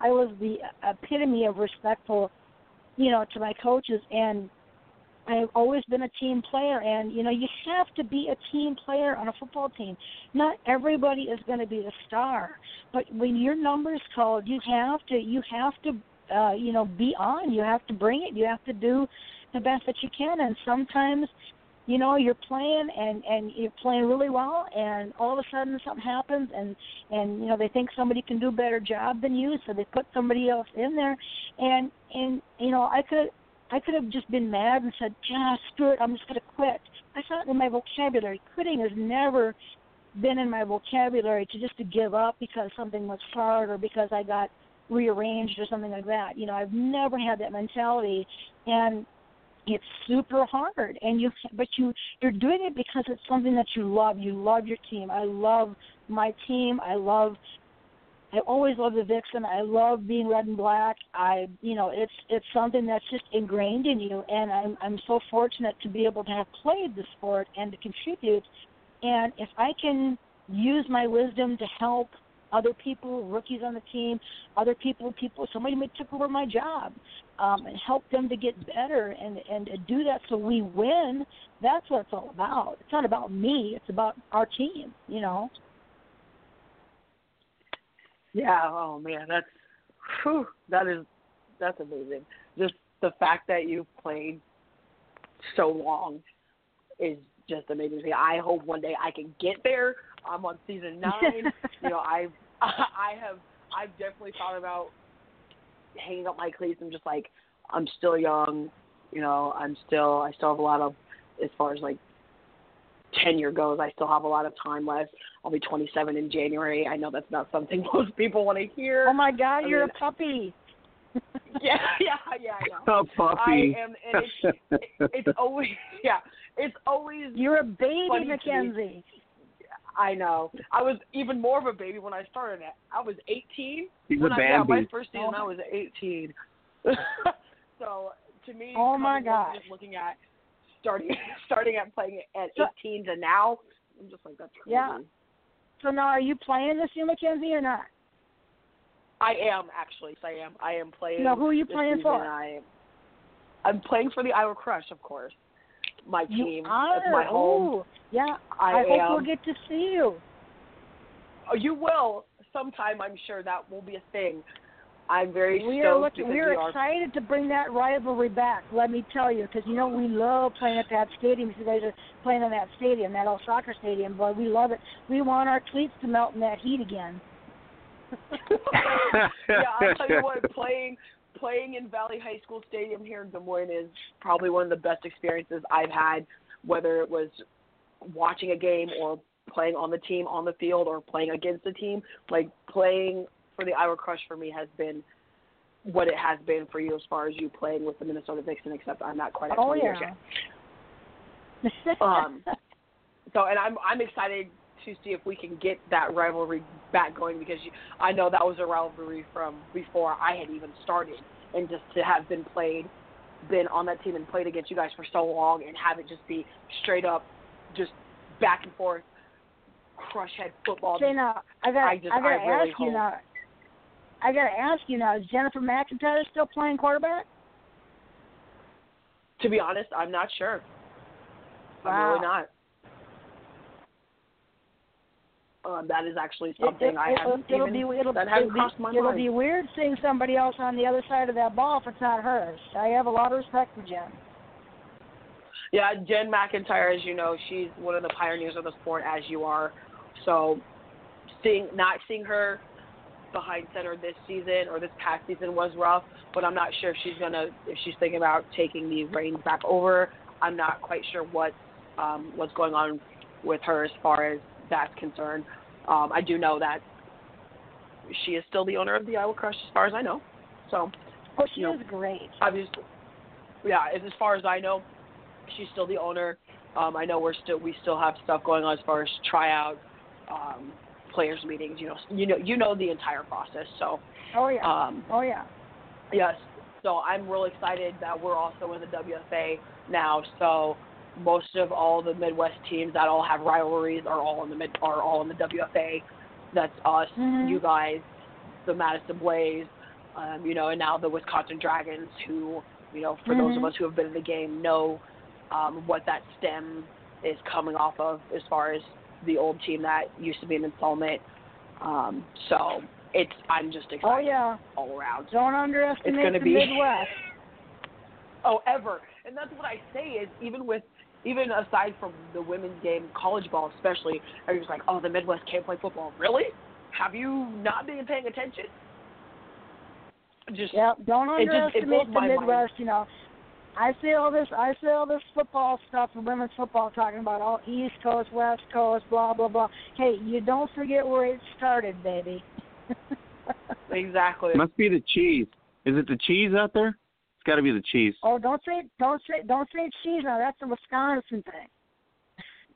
Speaker 4: I was the epitome of respectful, you know, to my coaches and I've always been a team player, and you know you have to be a team player on a football team. Not everybody is going to be the star, but when your number's called, you have to you have to uh, you know be on. You have to bring it. You have to do the best that you can, and sometimes you know you're playing and and you're playing really well and all of a sudden something happens and and you know they think somebody can do a better job than you so they put somebody else in there and and you know i could I could have just been mad and said, "Yeah, screw it, I'm just going to quit." That's not in my vocabulary. Quitting has never been in my vocabulary to just to give up because something was hard or because I got rearranged or something like that. You know, I've never had that mentality, and it's super hard. And you, but you, you're doing it because it's something that you love. You love your team. I love my team. I love I always love the Vixen. I love being red and black. I, you know, it's it's something that's just ingrained in you, and I'm I'm so fortunate to be able to have played the sport and to contribute. And if I can use my wisdom to help other people, rookies on the team, other people, people, somebody took over my job, um, and help them to get better and and do that so we win. That's what it's all about. It's not about me. It's about our team. You know.
Speaker 3: Yeah. Oh man, that's whew, that is that's amazing. Just the fact that you've played so long is just amazing. I hope one day I can get there. I'm on season nine. you know, I've I have I've definitely thought about hanging up my cleats and just like I'm still young. You know, I'm still I still have a lot of as far as like tenure goes, I still have a lot of time left. I'll be 27 in January. I know that's not something most people want to hear.
Speaker 4: Oh my God,
Speaker 3: I
Speaker 4: you're
Speaker 3: mean,
Speaker 4: a puppy.
Speaker 3: yeah, yeah, yeah. I know.
Speaker 2: A puppy.
Speaker 3: I am, and it's, it, it's always, yeah, it's always.
Speaker 4: You're a baby,
Speaker 3: funny
Speaker 4: Mackenzie.
Speaker 3: I know. I was even more of a baby when I started. It. I was 18.
Speaker 2: He's
Speaker 3: when
Speaker 2: a
Speaker 3: I, yeah, my first season, I was 18. so to me,
Speaker 4: Oh my God,
Speaker 3: just looking at starting starting at playing at
Speaker 4: So-
Speaker 3: 18 to now, I'm just like that's crazy.
Speaker 4: Yeah. So now, are you playing this year, Mackenzie, or not?
Speaker 3: I am actually. I am. I am playing.
Speaker 4: No, who are you playing for?
Speaker 3: I, I'm playing for the Iowa Crush, of course. My
Speaker 4: You
Speaker 3: team.
Speaker 4: are.
Speaker 3: It's my home.
Speaker 4: Ooh, yeah.
Speaker 3: I,
Speaker 4: I, hope
Speaker 3: am.
Speaker 4: we'll get to see you.
Speaker 3: Oh, you will. sometime I'm sure that will be a thing. I'm very
Speaker 4: we are looking. We are
Speaker 3: we are
Speaker 4: excited to bring that rivalry back. Let me tell you, because you know we love playing at that stadium. You guys are playing in that stadium, that old soccer stadium. Boy, we love it. We want our cleats to melt in that heat again.
Speaker 3: yeah, I'll tell you what, playing playing in Valley High School Stadium here in Des Moines is probably one of the best experiences I've had, whether it was watching a game or playing on the team on the field or playing against the team. Like playing for the Iowa Crush for me has been what it has been for you as far as you playing with the Minnesota Vixen, except I'm not quite at
Speaker 4: Oh
Speaker 3: 20 years
Speaker 4: yeah.
Speaker 3: yet. Um, So, and I'm I'm excited to see if we can get that rivalry back going because you, I know that was a rivalry from before I had even started, and just to have been played, been on that team and played against you guys for so long, and have it just be straight up, just back and forth, crush head football.
Speaker 4: Now, I got.
Speaker 3: I just-
Speaker 4: I got to
Speaker 3: I really
Speaker 4: ask you
Speaker 3: hope-
Speaker 4: now. I got to ask you now. Is Jennifer McIntyre still playing quarterback?
Speaker 3: To be honest, I'm not sure. I'm really not. Um, that is actually something
Speaker 4: it,
Speaker 3: I haven't
Speaker 4: it'll
Speaker 3: even,
Speaker 4: be it'll,
Speaker 3: that
Speaker 4: it'll
Speaker 3: hasn't
Speaker 4: be
Speaker 3: crossed my
Speaker 4: it'll
Speaker 3: mind.
Speaker 4: be weird seeing somebody else on the other side of that ball if it's not hers. I have a lot of respect for Jen.
Speaker 3: Yeah, Jen McIntyre, as you know, she's one of the pioneers of the sport, as you are. So, seeing not seeing her behind center this season or this past season was rough. But I'm not sure if she's gonna if she's thinking about taking the reins back over. I'm not quite sure what um, what's going on with her as far as that's concerned. Um, I do know that she is still the owner of the Iowa Crush, as far as I know. So,
Speaker 4: Oh, she
Speaker 3: You know,
Speaker 4: is great.
Speaker 3: obviously, yeah. As as far as I know, she's still the owner. Um, I know we're still we still have stuff going on as far as tryouts. um, players meetings. You know, you know, you know the entire process. So,
Speaker 4: Oh yeah.
Speaker 3: um,
Speaker 4: oh yeah.
Speaker 3: yes. So I'm really excited that we're also in the WFA now. So most of all the Midwest teams that all have rivalries are all in the mid are all in the WFA. That's us,
Speaker 4: Mhm.
Speaker 3: you guys, the Madison Blaze, um, you know, and now the Wisconsin Dragons, who you know, for those of
Speaker 4: Mhm.
Speaker 3: us who have been in the game, know um, what that stem is coming off of as far as the old team that used to be an installment. Um, so it's I'm just excited
Speaker 4: Oh yeah.
Speaker 3: all around.
Speaker 4: Don't underestimate
Speaker 3: gonna
Speaker 4: the
Speaker 3: be-
Speaker 4: Midwest.
Speaker 3: Oh, ever. And that's what I say is even with even aside from the women's game, college ball especially, everyone's like, oh, the Midwest can't play football. Really? Have you not been paying attention? Just
Speaker 4: Yep. Don't
Speaker 3: It just- it
Speaker 4: underestimate the
Speaker 3: my mind.
Speaker 4: Midwest. You know, I see all this. I see all this football stuff for women's football talking about all East Coast, West Coast, blah blah blah. Hey, you don't forget where it started, baby.
Speaker 3: exactly.
Speaker 2: Must be the cheese. Is it the cheese out there? It's got to be the cheese.
Speaker 4: oh, don't say don't say don't say cheese now. That's a Wisconsin thing.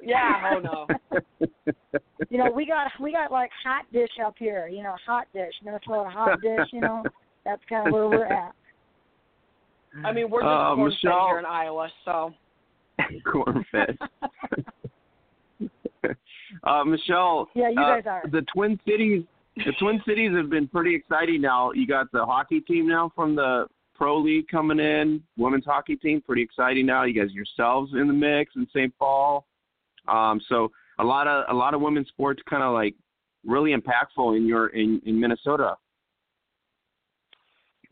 Speaker 3: Yeah. Oh no.
Speaker 4: You know, we got we got like hot dish up here. You know, hot dish, Minnesota hot dish. You know, that's kind of where we're at.
Speaker 3: I mean, we're just
Speaker 2: Uh,
Speaker 3: corn fed
Speaker 2: Michele-
Speaker 3: here in Iowa, so
Speaker 2: Corn fed. uh, Michele,
Speaker 4: Yeah, you
Speaker 2: uh,
Speaker 4: guys are.
Speaker 2: the Twin Cities. The Twin Cities have been pretty exciting now. You got the hockey team now from the pro league coming in, women's hockey team, pretty exciting now. You guys yourselves in the mix in St. Paul. Um, so a lot of a lot of women's sports kind of like really impactful in your in in Minnesota.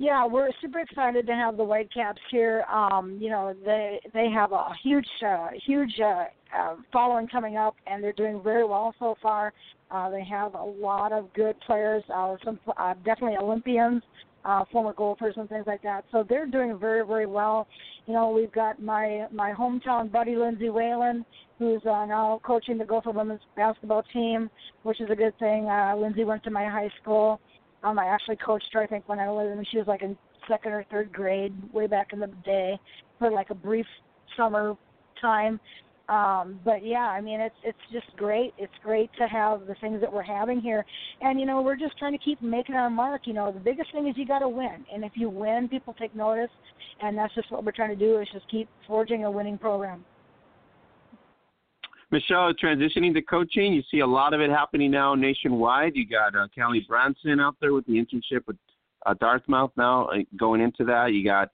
Speaker 4: Yeah, we're super excited to have the Whitecaps here. Um, you know, they they have a huge uh, huge uh, uh, following coming up, and they're doing very well so far. Uh, they have a lot of good players, uh, some uh, definitely Olympians, uh, former Gophers, and things like that. So they're doing very very well. You know, we've got my my hometown buddy Lindsay Whalen, who's uh, now coaching the Gopher women's basketball team, which is a good thing. Uh, Lindsay went to my high school. Um, I actually coached her, I think, when I was when she was like in second or third grade, way back in the day, for like a brief summer time. Um, but yeah, I mean, it's it's just great. It's great to have the things that we're having here, and you know, we're just trying to keep making our mark. You know, the biggest thing is you got to win, and if you win, people take notice, and that's just what we're trying to do is just keep forging a winning program.
Speaker 2: Michele, transitioning to coaching, you see a lot of it happening now nationwide. You got uh, Callie Brownson out there with the internship with uh, Dartmouth now uh, going into that. You got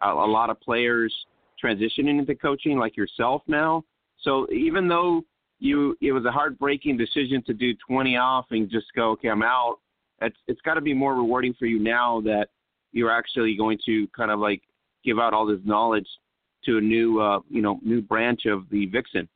Speaker 2: a, a lot of players transitioning into coaching like yourself now. So even though you it was a heartbreaking decision to do 20 off and just go, okay, I'm out. It's it's got to be more rewarding for you now that you're actually going to kind of like give out all this knowledge to a new uh, you know new branch of the Vixen.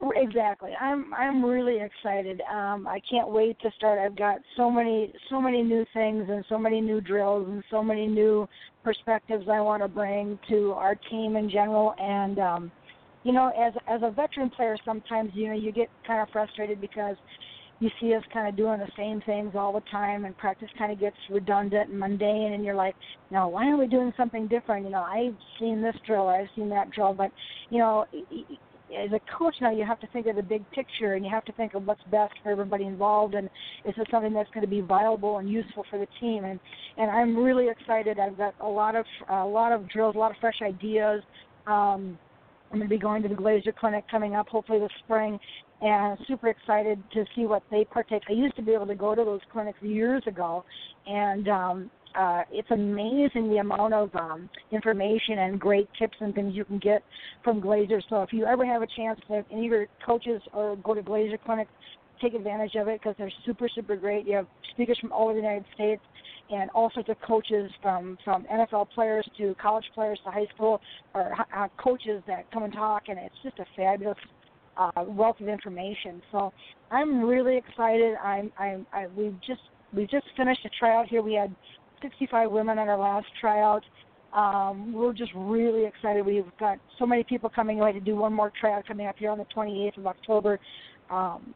Speaker 4: Exactly. I'm I'm really excited. Um, I can't wait to start. I've got so many so many new things and so many new drills and so many new perspectives I want to bring to our team in general. And um, you know, as as a veteran player, sometimes you know you get kind of frustrated because you see us kind of doing the same things all the time, and practice kind of gets redundant and mundane, and you're like, no, why aren't we doing something different? You know, I've seen this drill, I've seen that drill, but you know, as a coach now you have to think of the big picture and you have to think of what's best for everybody involved and is this something that's going to be viable and useful for the team? And and I'm really excited. I've got a lot of a lot of drills a lot of fresh ideas. Um I'm going to be going to the Glazer Clinic coming up hopefully this spring and super excited to see what they partake. I used to be able to go to those clinics years ago, and um, uh, it's amazing the amount of um, information and great tips and things you can get from Glazer. So if you ever have a chance to have any of your coaches or go to Glazer Clinic, take advantage of it because they're super super great. You have speakers from all over the United States and all sorts of coaches from from NFL players to college players to high school or uh, coaches that come and talk, and it's just a fabulous uh, wealth of information. So I'm really excited. I'm I'm I, we just we just finished a tryout here. We had 65 women at our last tryout. Um, we're just really excited. We've got so many people coming away to do one more tryout coming up here on the 28th of October. Um,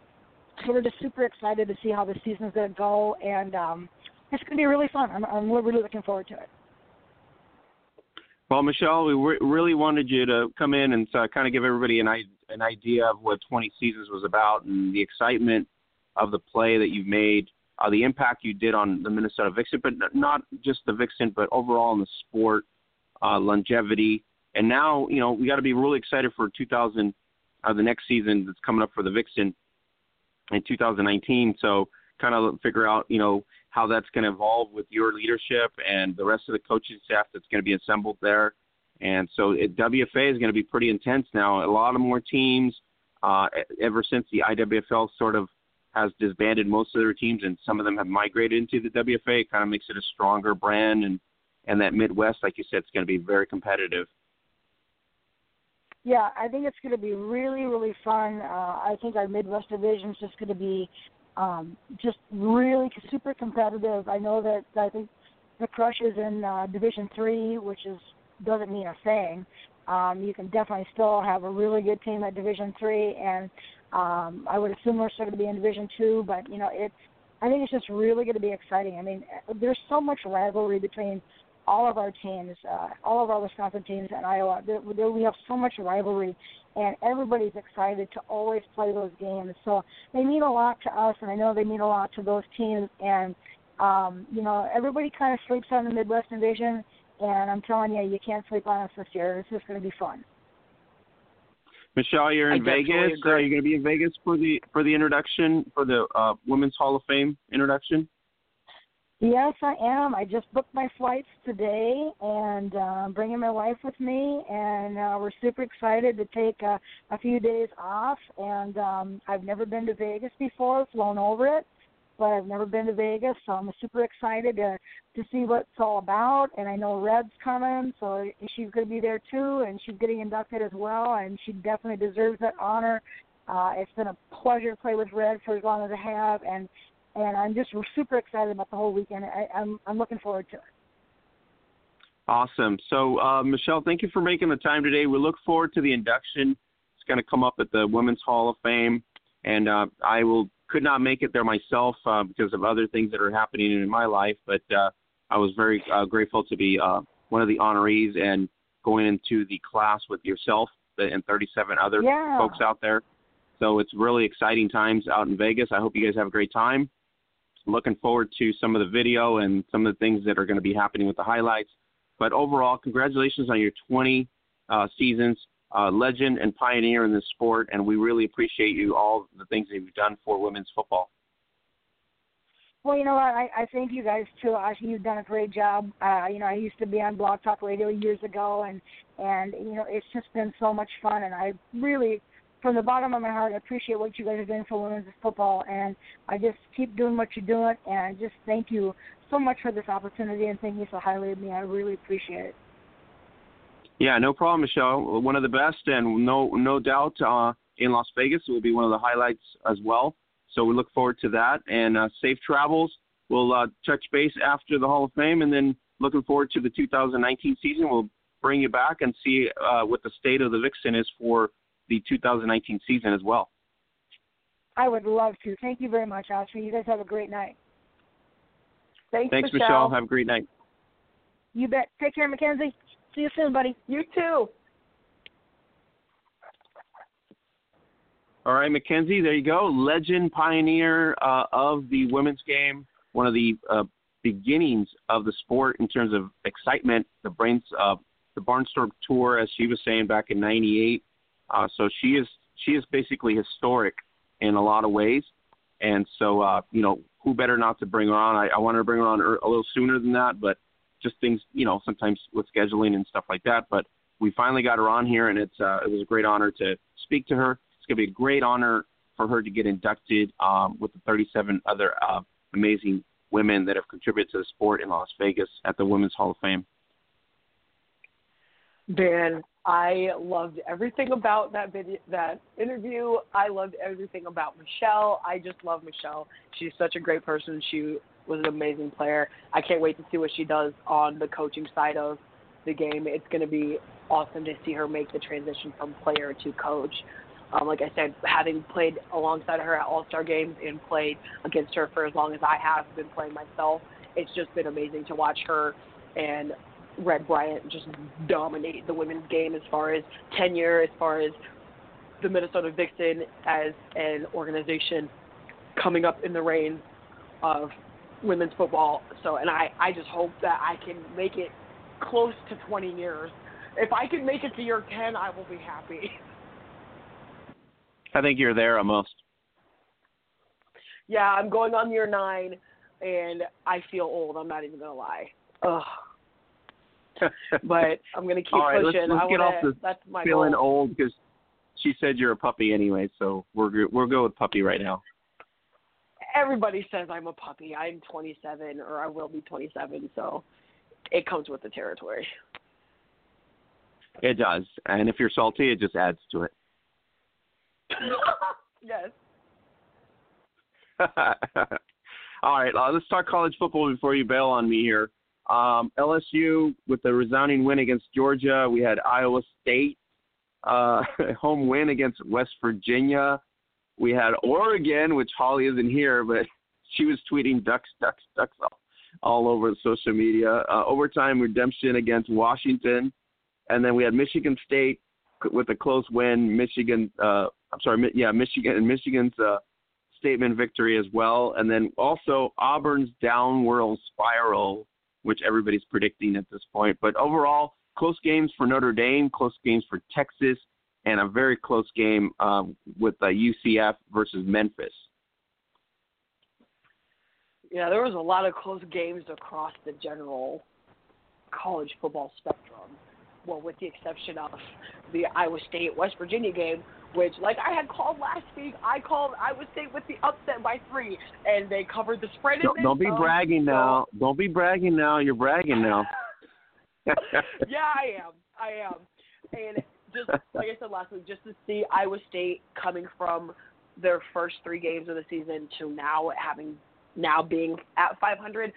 Speaker 4: so we're just super excited to see how the season's going to go, and um, it's going to be really fun. I'm, I'm really looking forward to it.
Speaker 2: Well, Michele, we re- really wanted you to come in and uh, kind of give everybody an, an idea of what 20 Seasons was about and the excitement of the play that you've made uh, the impact you did on the Minnesota Vixen, but not just the Vixen, but overall in the sport, uh, longevity. And now, you know, we got to be really excited for 2000, uh, the next season that's coming up for the Vixen in 2019. So kind of figure out, you know, how that's going to evolve with your leadership and the rest of the coaching staff that's going to be assembled there. And so it, WFA is going to be pretty intense now. A lot of more teams. Uh, ever since the IWFL sort of has disbanded most of their teams, and some of them have migrated into the WFA. It kind of makes it a stronger brand, and and that Midwest, like you said, it's going to be very competitive.
Speaker 4: Yeah, I think it's going to be really, really fun. Uh, I think our Midwest division is just going to be um, just really super competitive. I know that I think the Crush is in uh, Division Three, which is doesn't mean a thing. Um, you can definitely still have a really good team at Division Three, and um, I would assume we're still going to be in Division Two, but you know, it's I think it's just really going to be exciting. I mean, there's so much rivalry between all of our teams, uh, all of our Wisconsin teams and Iowa. There, there, we have so much rivalry, and everybody's excited to always play those games. So they mean a lot to us, and I know they mean a lot to those teams. And um, you know, everybody kind of sleeps on the Midwest Division, and I'm telling you, you can't sleep on us this year. It's just going to be fun.
Speaker 2: Michele, you're in Vegas. Are you're going to be in Vegas for the for the introduction for the uh, Women's Hall of Fame introduction.
Speaker 4: Yes, I am. I just booked my flights today, and uh, I'm bringing my wife with me, and uh, we're super excited to take a, a few days off. And um, I've never been to Vegas before, flown over it, but I've never been to Vegas, so I'm super excited to to see what it's all about. And I know Red's coming, so she's going to be there too, and she's getting inducted as well, and she definitely deserves that honor. Uh, it's been a pleasure to play with Red for as long as I have, and and I'm just super excited about the whole weekend. I, I'm I'm looking forward to it.
Speaker 2: Awesome. So, uh, Michele, thank you for making the time today. We look forward to the induction. It's going to come up at the Women's Hall of Fame, and uh, I will could not make it there myself uh, because of other things that are happening in my life. But uh, I was very uh, grateful to be uh, one of the honorees and going into the class with yourself and 37 other
Speaker 4: yeah.
Speaker 2: folks out there. So it's really exciting times out in Vegas. I hope you guys have a great time. Looking forward to some of the video and some of the things that are going to be happening with the highlights. But overall, congratulations on your 20 uh, seasons uh, legend and pioneer in this sport, and we really appreciate you all the things that you've done for women's football.
Speaker 4: Well, you know what? I, I thank you guys too. I think you've done a great job. Uh, you know, I used to be on Blog Talk Radio years ago, and and you know, it's just been so much fun. And I really, from the bottom of my heart, I appreciate what you guys are doing for women's football, and I just keep doing what you're doing, and just thank you so much for this opportunity, and thank you so highly of me. I really appreciate it.
Speaker 2: Yeah, no problem, Michele. One of the best, and no no doubt uh, in Las Vegas it will be one of the highlights as well. So we look forward to that, and uh, safe travels. We'll uh, touch base after the Hall of Fame, and then looking forward to the 2019 season. We'll bring you back and see uh, what the state of the Vixen is for the 2019 season as well.
Speaker 4: I would love to. Thank you very much, Oscar. You guys have a great night.
Speaker 3: Thanks,
Speaker 2: Thanks,
Speaker 3: Michele.
Speaker 2: Michele. Have a great night.
Speaker 4: You bet. Take care, Mackenzie. See you soon, buddy.
Speaker 3: You too.
Speaker 2: All right, Mackenzie, there you go. Legend pioneer uh, of the women's game, one of the uh, beginnings of the sport in terms of excitement. The brains, uh, the Barnstorm Tour, as she was saying back in '98. Uh, so she is she is basically historic in a lot of ways. And so, uh, you know, who better not to bring her on? I, I wanted to bring her on a little sooner than that, but just things, you know, sometimes with scheduling and stuff like that. But we finally got her on here, and it's uh, it was a great honor to speak to her. It's going to be a great honor for her to get inducted um, with the 37 other uh, amazing women that have contributed to the sport in Las Vegas at the Women's Hall of Fame.
Speaker 3: Dan, I loved everything about that video, that interview. I loved everything about Michele. I just love Michele. She's such a great person. She was an amazing player. I can't wait to see what she does on the coaching side of the game. It's going to be awesome to see her make the transition from player to coach. Um, like I said, having played alongside her at All Star games and played against her for as long as I have been playing myself, it's just been amazing to watch her and Red Bryant just dominate the women's game as far as tenure, as far as the Minnesota Vixen as an organization coming up in the reign of women's football. So, and I, I just hope that I can make it close to 20 years. If I can make it to year 10, I will be happy.
Speaker 2: I think you're there almost.
Speaker 3: Yeah, I'm going on year nine, and I feel old. I'm not even gonna lie. Ugh. but I'm gonna keep
Speaker 2: All right,
Speaker 3: pushing.
Speaker 2: Let's, let's
Speaker 3: I
Speaker 2: get
Speaker 3: wanna,
Speaker 2: off the
Speaker 3: that's my
Speaker 2: feeling
Speaker 3: goal.
Speaker 2: old because she said you're a puppy anyway. So we're we'll go with puppy right now.
Speaker 3: Everybody says I'm a puppy. I'm 27, or I will be 27. So it comes with the territory.
Speaker 2: It does, and if you're salty, it just adds to it.
Speaker 3: yes.
Speaker 2: All right, uh, let's talk college football before you bail on me here. Um, LSU with the resounding win against Georgia. We had Iowa State uh, home win against West Virginia. We had Oregon, which Holly isn't here, but she was tweeting ducks, ducks, ducks all, all over social media. Uh, overtime redemption against Washington, and then we had Michigan State with a close win. Michigan, uh, I'm sorry, yeah, Michigan and Michigan's uh, statement victory as well, and then also Auburn's downward spiral, which everybody's predicting at this point. But overall, close games for Notre Dame, close games for Texas, and a very close game um, with uh, UCF versus Memphis.
Speaker 3: Yeah, there was a lot of close games across the general college football spectrum. Well, with the exception of the Iowa State West Virginia game, which, like I had called last week, I called Iowa State with the upset by three, and they covered the spread.
Speaker 2: Don't, don't be
Speaker 3: um,
Speaker 2: bragging now. Don't be bragging now. You're bragging now.
Speaker 3: yeah, I am. I am. And just like I said last week, just to see Iowa State coming from their first three games of the season to now having now being at 500,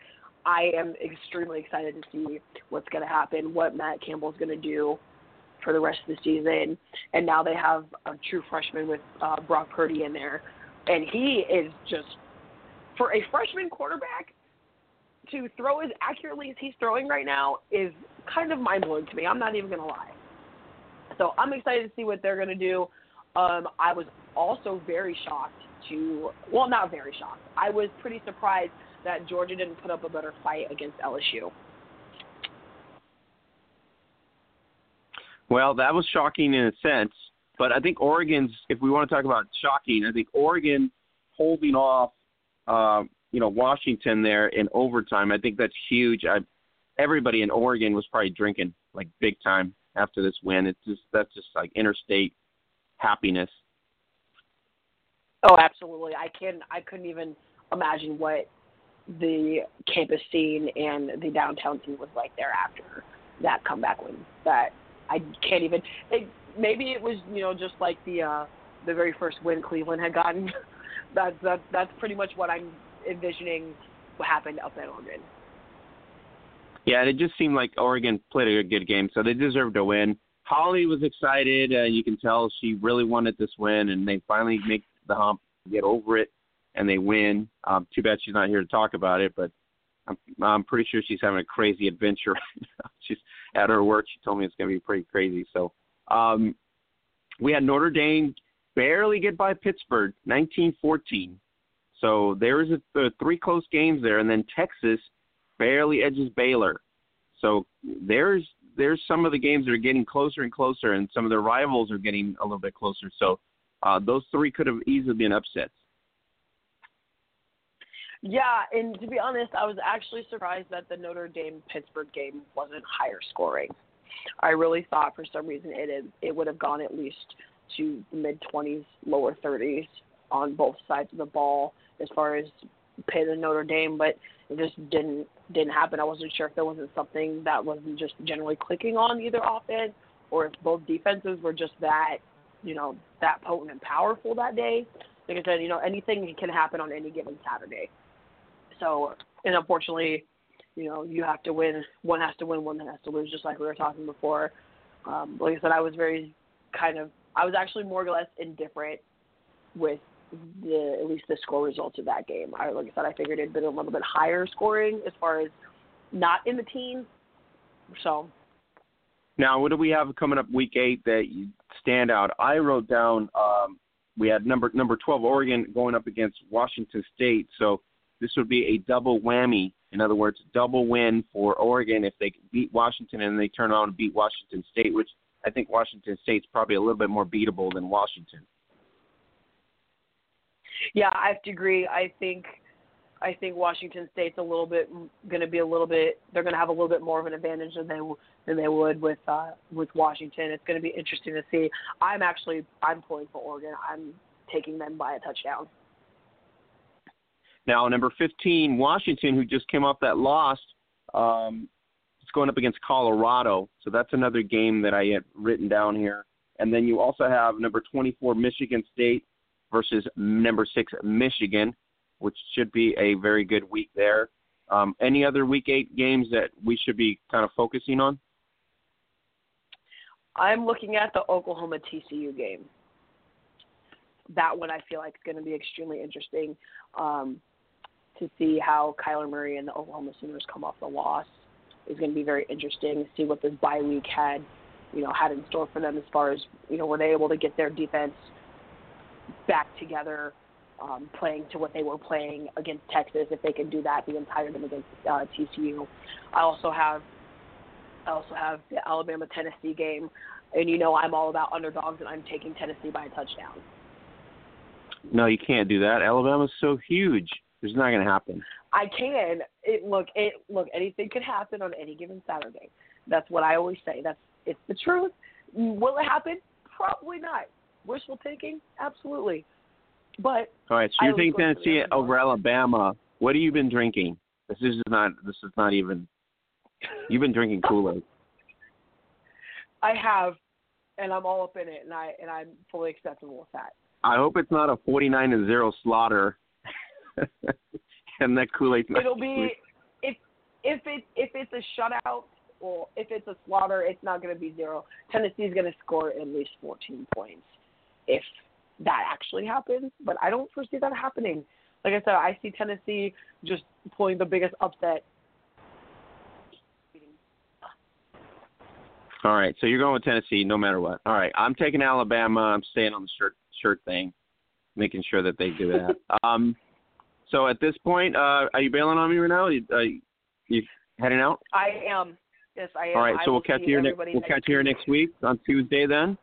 Speaker 3: I am extremely excited to see what's going to happen, what Matt Campbell's going to do for the rest of the season. And now they have a true freshman with uh, Brock Purdy in there, and he is just for a freshman quarterback to throw as accurately as he's throwing right now is kind of mind blowing to me. I'm not even gonna lie. So I'm excited to see what they're gonna do. Um, I was also very shocked to well, not very shocked. I was pretty surprised that Georgia didn't put up a better fight against LSU.
Speaker 2: Well, that was shocking in a sense, but I think Oregon's. If we want to talk about shocking, I think Oregon holding off, uh, you know, Washington there in overtime. I think that's huge. I, everybody in Oregon was probably drinking like big time after this win. It's just that's just like interstate happiness
Speaker 3: Oh, absolutely. I can. I couldn't even imagine what the campus scene and the downtown scene was like there after that comeback win. That I can't even. It, maybe it was you know just like the uh, the very first win Cleveland had gotten. that's that, that's pretty much what I'm envisioning what happened up at Oregon.
Speaker 2: Yeah, it just seemed like Oregon played a good game, so they deserved to win. Holly was excited. Uh, you can tell she really wanted this win, and they finally make the hump, get over it, and they win. Um, too bad she's not here to talk about it, but I'm, I'm pretty sure she's having a crazy adventure. She's at her work. She told me it's going to be pretty crazy. So um, we had Notre Dame barely get by Pittsburgh, 1914. So there is a, a three close games there, and then Texas barely edges Baylor. So there's there's some of the games that are getting closer and closer, and some of the rivals are getting a little bit closer. So uh, those three could have easily been upsets.
Speaker 3: Yeah, and to be honest, I was actually surprised that the Notre Dame Pittsburgh game wasn't higher scoring. I really thought for some reason it is, it would have gone at least to mid 20s, lower 30s on both sides of the ball as far as Pitt and Notre Dame, but it just didn't didn't happen. I wasn't sure if there wasn't something that wasn't just generally clicking on either offense, or if both defenses were just that, you know, that potent and powerful that day. Like I said, you know, anything can happen on any given Saturday. So, and unfortunately, you know, you have to win. One has to win, one has to lose, just like we were talking before. Um, like I said, I was very kind of, I was actually more or less indifferent with the at least the score results of that game. I like I said, I figured it'd been a little bit higher scoring as far as not in the teens. So
Speaker 2: now, what do we have coming up week eight that you stand out? I wrote down um, we had number number twelve Oregon going up against Washington State, so this would be a double whammy. In other words, double win for Oregon if they beat Washington and they turn on and beat Washington State, which I think Washington State's probably a little bit more beatable than Washington.
Speaker 3: Yeah, I have to agree. I think I think Washington State's a little bit going to be a little bit. They're going to have a little bit more of an advantage than they than they would with uh, with Washington. It's going to be interesting to see. I'm actually I'm pulling for Oregon. I'm taking them by a touchdown.
Speaker 2: Now, number 15, Washington, who just came off that loss, um, it's going up against Colorado. So that's another game that I had written down here. And then you also have number 24, Michigan State, versus number six Michigan, which should be a very good week there. Um, any other week eight games that we should be kind of focusing on?
Speaker 3: I'm looking at the Oklahoma TCU game. That one I feel like is going to be extremely interesting um, to see how Kyler Murray and the Oklahoma Sooners come off the loss. Is going to be very interesting to see what this bye week had, you know, had in store for them as far as you know, were they able to get their defense back together, um, playing to what they were playing against Texas. If they can do that the entire game against uh, TCU, I also have I also have the Alabama Tennessee game, and you know I'm all about underdogs, and I'm taking Tennessee by a touchdown.
Speaker 2: No, you can't do that. Alabama's so huge. It's not going to happen.
Speaker 3: I can. It look. It look. Anything could happen on any given Saturday. That's what I always say. That's it's the truth. Will it happen? Probably not wishful thinking, absolutely. But
Speaker 2: all right, so you're taking Tennessee over Alabama. What have you been drinking? This is not. This is not even. You've been drinking Kool Aid.
Speaker 3: I have, and I'm all up in it, and I and I'm fully acceptable with that.
Speaker 2: I hope it's not a 49 to zero slaughter. and that Kool Aid.
Speaker 3: It'll be if if it if it's a shutout or if it's a slaughter, it's not going to be zero. Tennessee's going to score at least 14 points if that actually happens, but I don't foresee that happening. Like I said, I see Tennessee just pulling the biggest upset.
Speaker 2: All right, so you're going with Tennessee no matter what. All right, I'm taking Alabama. I'm staying on the shirt shirt thing, making sure that they do that. um, so at this point, uh, are you bailing on me right now? Are you, uh, you heading out?
Speaker 3: I am. Yes, I am.
Speaker 2: All right, so we'll catch you here next. We'll catch you here next week on Tuesday then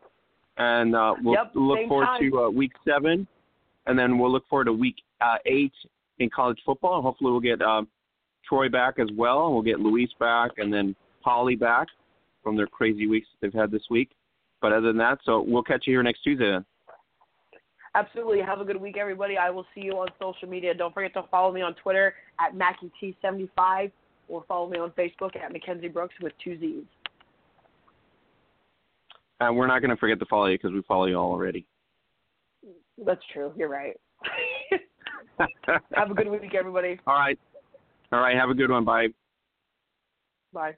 Speaker 2: and uh, we'll
Speaker 3: yep,
Speaker 2: look forward
Speaker 3: time.
Speaker 2: to uh, week seven, and then we'll look forward to week uh, eight in college football. And hopefully, we'll get um, Troy back as well. We'll get Luis back, and then Polly back from their crazy weeks that they've had this week. But other than that, so we'll catch you here next Tuesday then.
Speaker 3: Absolutely. Have a good week, everybody. I will see you on social media. Don't forget to follow me on Twitter at MackeyT75 or follow me on Facebook at Mackenzie Brooks with two Z's.
Speaker 2: And we're not going to forget to follow you because we follow you all already.
Speaker 3: That's true. You're right. Have a good week, everybody.
Speaker 2: All right. All right. Have a good one. Bye.
Speaker 3: Bye.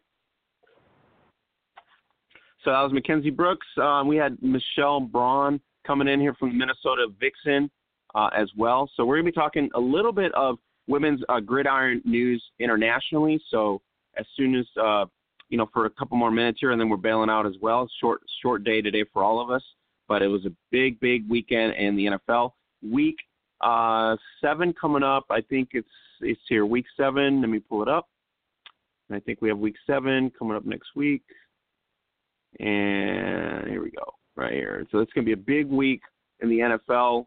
Speaker 2: So that was Mackenzie Brooks. Um, we had Michele Braun coming in here from Minnesota Vixen uh, as well. So we're going to be talking a little bit of women's uh, gridiron news internationally. So as soon as uh, you know, for a couple more minutes here, and then we're bailing out as well. Short short day today for all of us, but it was a big big weekend in the NFL. Week uh, seven coming up. I think it's it's here. Week seven. Let me pull it up. I think we have week seven coming up next week. And here we go, right here. So it's going to be a big week in the NFL.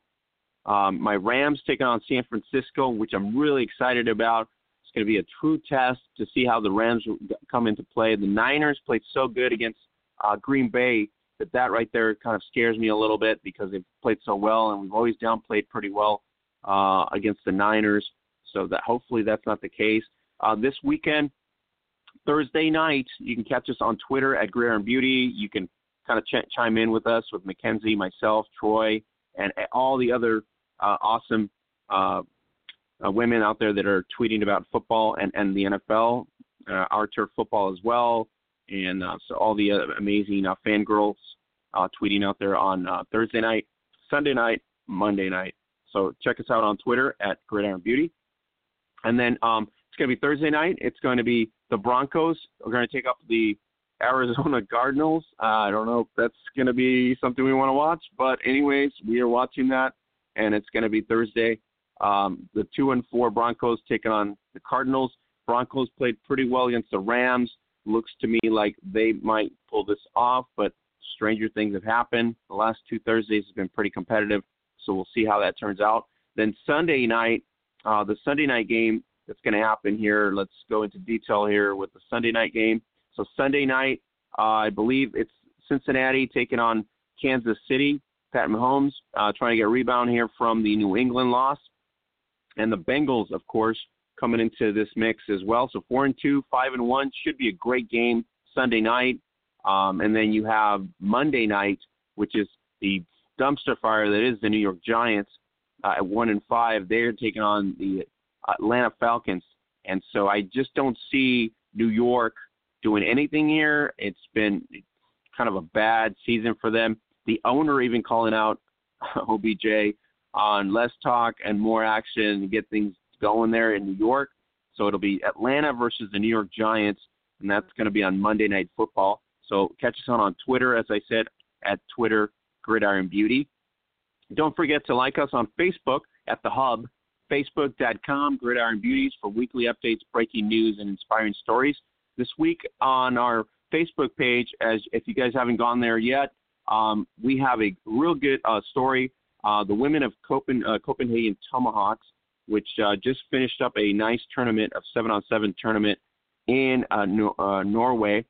Speaker 2: Um, my Rams taking on San Francisco, which I'm really excited about. It's going to be a true test to see how the Rams come into play. The Niners played so good against uh, Green Bay that that right there kind of scares me a little bit because they've played so well, and we've always downplayed pretty well uh, against the Niners. So that hopefully that's not the case. Uh, this weekend, Thursday night, you can catch us on Twitter at Gridiron Beauty. You can kind of ch- chime in with us with Mackenzie, myself, Troy, and all the other uh, awesome uh, uh, women out there that are tweeting about football and, and the NFL, uh, our turf football as well, and uh, so all the uh, amazing uh, fangirls uh, tweeting out there on uh, Thursday night, Sunday night, Monday night. So check us out on Twitter at Gridiron Beauty. And then um, it's going to be Thursday night. It's going to be the Broncos. We're going to take up the Arizona Cardinals. Uh, I don't know if that's going to be something we want to watch, but anyways, we are watching that, and it's going to be Thursday. Um, the two and four Broncos taking on the Cardinals. Broncos played pretty well against the Rams. Looks to me like they might pull this off, but stranger things have happened. The last two Thursdays have been pretty competitive, so we'll see how that turns out. Then Sunday night, uh, the Sunday night game that's going to happen here. Let's go into detail here with the Sunday night game. So Sunday night, uh, I believe it's Cincinnati taking on Kansas City. Pat Mahomes uh, trying to get a rebound here from the New England loss and the Bengals, of course, coming into this mix as well. So four and two, five and one should be a great game Sunday night. Um, and then you have Monday night, which is the dumpster fire that is the New York Giants uh, at one and five. They're taking on the Atlanta Falcons, and so I just don't see New York doing anything here. It's been kind of a bad season for them. The owner even calling out OBJ on less talk and more action to get things going there in New York. So it'll be Atlanta versus the New York Giants, and that's going to be on Monday Night Football. So catch us on on Twitter, as I said, at Twitter Gridiron Beauty. Don't forget to like us on Facebook at the Hub, facebook.com Gridiron Beauties for weekly updates, breaking news, and inspiring stories. This week on our Facebook page, as if you guys haven't gone there yet, um, we have a real good uh, story uh, the women of Copen, uh, Copenhagen Tomahawks, which uh, just finished up a nice tournament of seven on seven tournament in uh, no, uh, Norway,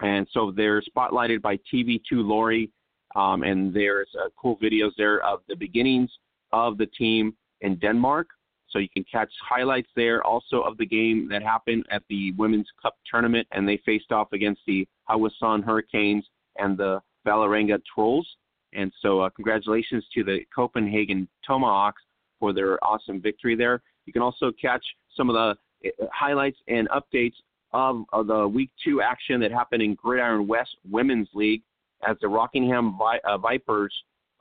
Speaker 2: and so they're spotlighted by TV2 Lorry, um, and there's cool videos there of the beginnings of the team in Denmark. So you can catch highlights there also of the game that happened at the Women's Cup tournament, and they faced off against the Haugesund Hurricanes and the Vålerenga Trolls. And so, uh, congratulations to the Copenhagen Tomahawks for their awesome victory there. You can also catch some of the uh, highlights and updates of, of the Week Two action that happened in Gridiron West Women's League as the Rockingham Vi- uh, Vipers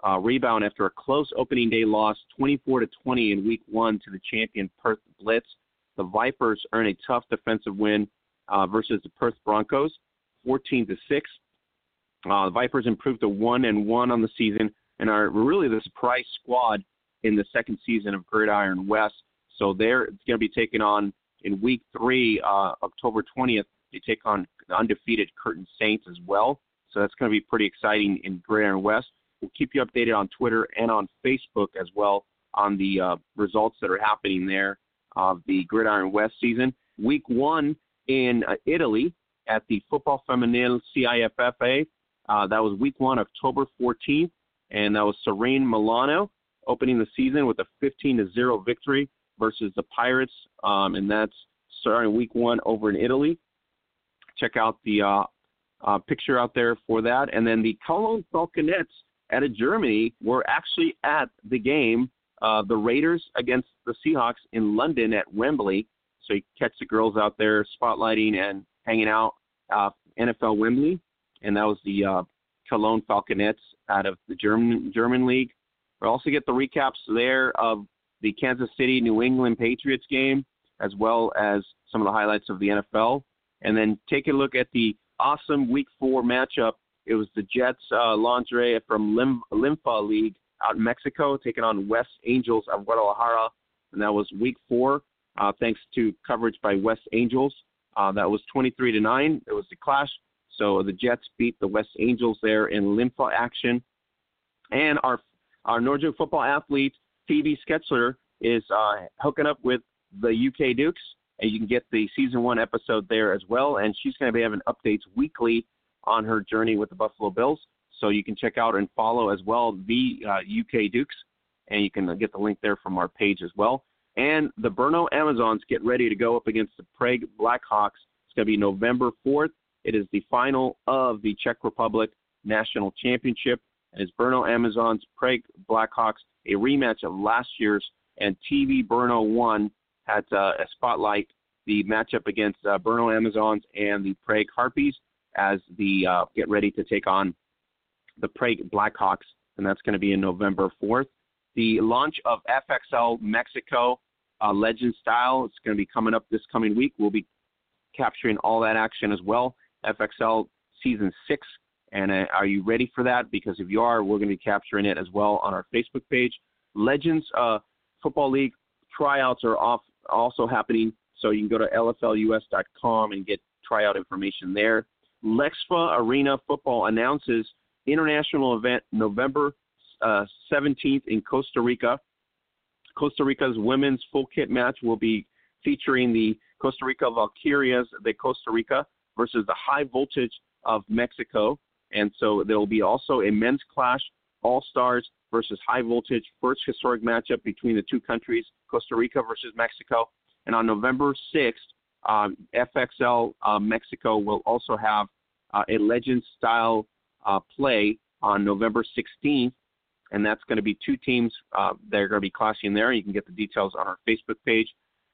Speaker 2: uh, rebound after a close opening day loss, 24 to 20 in Week One to the champion Perth Blitz. The Vipers earn a tough defensive win uh, versus the Perth Broncos, 14 to six. Uh, the Vipers improved to one and one on the season and are really the surprise squad in the second season of Gridiron West. So they're going to be taking on in week three, uh, October 20th. They take on the undefeated Curtin Saints as well. So that's going to be pretty exciting in Gridiron West. We'll keep you updated on Twitter and on Facebook as well on the uh, results that are happening there of the Gridiron West season. Week one in uh, Italy at the Football Femminile CIFFA uh, that was week one, October 14th. and that was Sirene Milano opening the season with a 15 to zero victory versus the Pirates, um, and that's starting week one over in Italy. Check out the uh, uh, picture out there for that, and then the Cologne Falconets out of Germany were actually at the game, uh, the Raiders against the Seahawks in London at Wembley. So you catch the girls out there spotlighting and hanging out uh, NFL Wembley, and that was the uh, Cologne Falconets out of the German German league. We'll also get the recaps there of the Kansas City New England Patriots game, as well as some of the highlights of the NFL, and then take a look at the awesome Week Four matchup. It was the Jets uh, lingerie from Lim- Limfa League out in Mexico taking on West Angels of Guadalajara, and that was Week Four. Uh, thanks to coverage by West Angels, uh, that was 23 to nine. It was the clash so the Jets beat the West Angels there in Limfa action. And our our Northern football athlete Phoebe Schecter is uh, hooking up with the UK Dukes, and you can get the season one episode there as well. And she's going to be having updates weekly on her journey with the Buffalo Bills. So you can check out and follow as well the uh, UK Dukes, and you can get the link there from our page as well. And the Brno Amazons get ready to go up against the Prague Blackhawks. It's going to be November 4th it is the final of the Czech Republic National Championship, and it's Brno Amazons Prague Blackhawks, a rematch of last year's, and TV Brno 1 had uh, a spotlight the matchup against uh, Brno Amazons and the Prague Harpies as the uh, get ready to take on the Prague Blackhawks, and that's going to be in November 4th. The launch of FXL Mexico uh, Legend Style is going to be coming up this coming week. We'll be capturing all that action as well. FXL Season 6. And uh, are you ready for that? Because if you are, we're going to be capturing it as well on our Facebook page. Legends uh, Football League tryouts are off also happening, so you can go to lflus.com and get tryout information there. Lexfa Arena Football announces international event November uh, 17th in Costa Rica. Costa Rica's women's full kit match will be featuring the Costa Rica Valkyrias de Costa Rica versus the high voltage of Mexico. And so there will be also a men's clash, all stars versus high voltage, first historic matchup between the two countries, Costa Rica versus Mexico. And on November 6th, um, FXL uh, Mexico will also have uh, a legend style uh, play on November 16th. And that's going to be two teams uh, that are going to be clashing there. You can get the details on our Facebook page.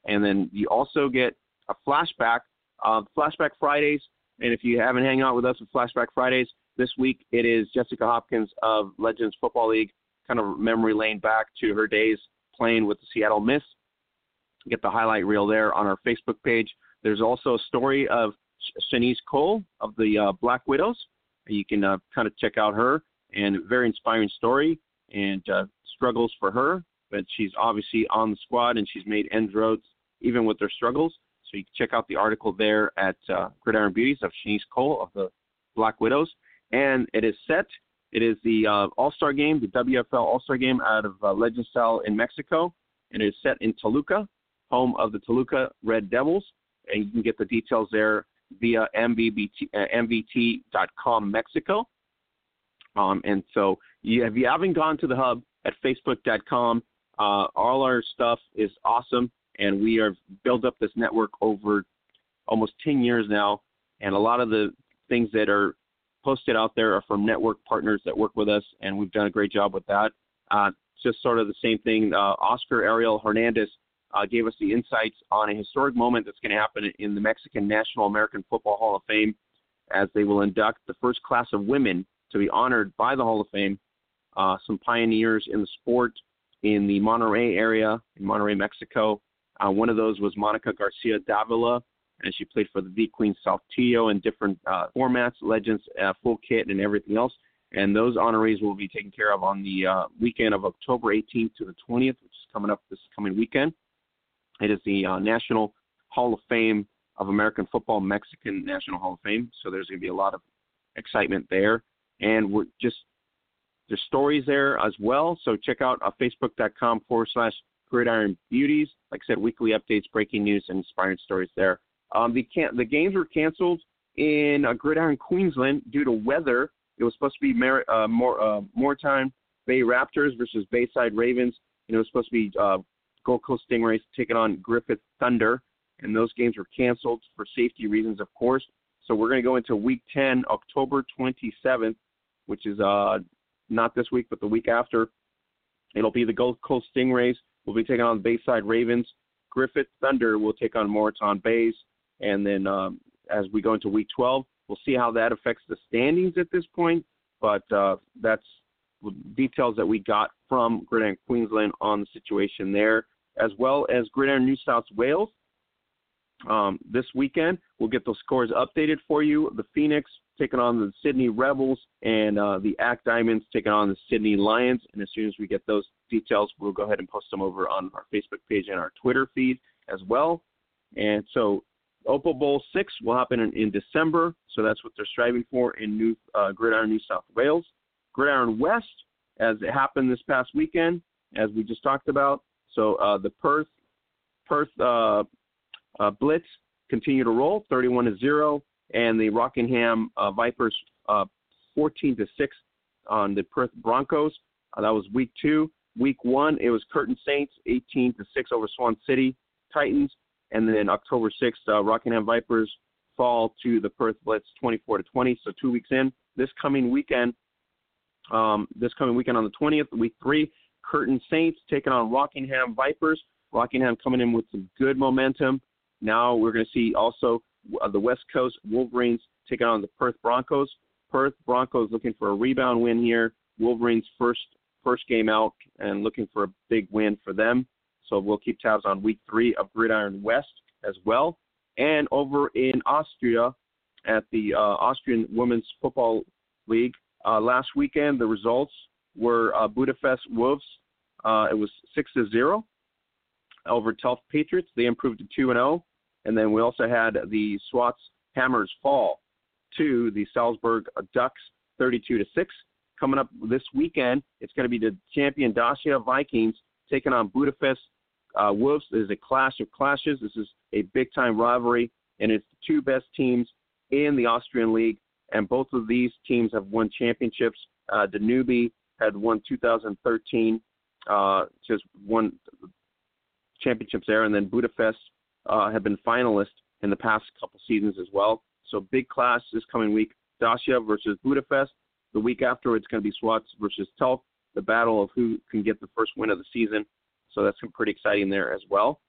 Speaker 2: And then you also get a flashback uh, Flashback Fridays. And if you haven't hang out with us with Flashback Fridays, this week it is Jessica Hopkins of Legends Football League, kind of memory lane back to her days playing with the Seattle Mist. Get the highlight reel there on our Facebook page. There's also a story of Shanice Cole of the uh, Black Widows. You can uh, kind of check out her and very inspiring story and uh, struggles for her, but she's obviously on the squad and she's made inroads even with their struggles. So you can check out the article there at uh, Gridiron Beauties of Shanice Cole of the Black Widows. And it is set. It is the uh, All Star game, the WFL All Star game out of uh, Legend Style in Mexico. And it is set in Toluca, home of the Toluca Red Devils. And you can get the details there via MVBT, uh, MVT.com Mexico. Um, and so you, if you haven't gone to the hub at Facebook.com, uh, all our stuff is awesome and we have built up this network over almost 10 years now. And a lot of the things that are posted out there are from network partners that work with us, and we've done a great job with that. Uh, just sort of the same thing. Uh, Oscar Ariel Hernandez uh, gave us the insights on a historic moment that's going to happen in the Mexican National American Football Hall of Fame as they will induct the first class of women to be honored by the Hall of Fame. Uh, some pioneers in the sport in the Monterrey area, in Monterrey, Mexico, uh, one of those was Monica Garcia Davila, and she played for the V Queen Saltillo in different uh, formats, Legends, uh, full kit, and everything else. And those honorees will be taken care of on the uh, weekend of October 18th to the 20th, which is coming up this coming weekend. It is the uh, National Hall of Fame of American Football, Mexican National Hall of Fame. So there's going to be a lot of excitement there. And we're just, there's stories there as well. So check out uh, facebook.com forward slash Gridiron Beauties. Like I said, weekly updates, breaking news, and inspiring stories there. Um, the can- the games were canceled in uh, Gridiron Queensland due to weather. It was supposed to be uh, more uh, Moreton Bay Raptors versus Bayside Ravens. Know, it was supposed to be uh, Gold Coast Stingrays taking on Griffith Thunder, and those games were canceled for safety reasons, of course. So we're going to go into Week 10, October 27th, which is uh, not this week, but the week after. It'll be the Gold Coast Stingrays. We'll be taking on the Bayside Ravens. Griffith Thunder will take on Moreton Bays. And then um, as we go into Week 12, we'll see how that affects the standings at this point. But uh, that's details that we got from Gridiron Queensland on the situation there, as well as Gridiron New South Wales. Um, this weekend, we'll get those scores updated for you. The Phoenix taking on the Sydney Rebels, and uh, the Act Diamonds taking on the Sydney Lions. And as soon as we get those details, we'll go ahead and post them over on our Facebook page and our Twitter feed as well. And so, Opal Bowl six will happen in, in December, so that's what they're striving for in New uh, Gridiron New South Wales. Gridiron West, as it happened this past weekend, as we just talked about. So uh, the Perth Perth uh, uh, Blitz continue to roll, 31 to zero, and the Rockingham uh, Vipers uh, 14 to six on the Perth Broncos. Uh, that was week two. Week one, it was Curtin Saints 18 to six over Swan City Titans, and then October 6th, Rockingham Vipers fall to the Perth Blitz 24 to 20. So two weeks in. This coming weekend, um, this coming weekend on the 20th, week three, Curtin Saints taking on Rockingham Vipers. Rockingham coming in with some good momentum. Now we're going to see also uh, the West Coast Wolverines taking on the Perth Broncos. Perth Broncos looking for a rebound win here. Wolverines first first game out and looking for a big win for them. So we'll keep tabs on week three of Gridiron West as well. And over in Austria at the uh, Austrian Women's Football League, uh, last weekend, the results were uh, Budapest Wolves. Uh, it was six to zero over Telf Patriots. They improved to two and zero, oh. and then we also had the Swats Hammers fall to the Salzburg Ducks, thirty-two to six. Coming up this weekend, it's going to be the champion Dacia Vikings taking on Budapest uh, Wolves. This is a clash of clashes. This is a big-time rivalry, and it's the two best teams in the Austrian league and both of these teams have won championships. Uh, Danube had won 2013, uh, just won championships there, and then Budapest uh, have been finalists in the past couple seasons as well. So big clash this coming week: Dacia versus Budapest. The week after, it's going to be Swats versus Telf, the battle of who can get the first win of the season. So that's pretty exciting there as well.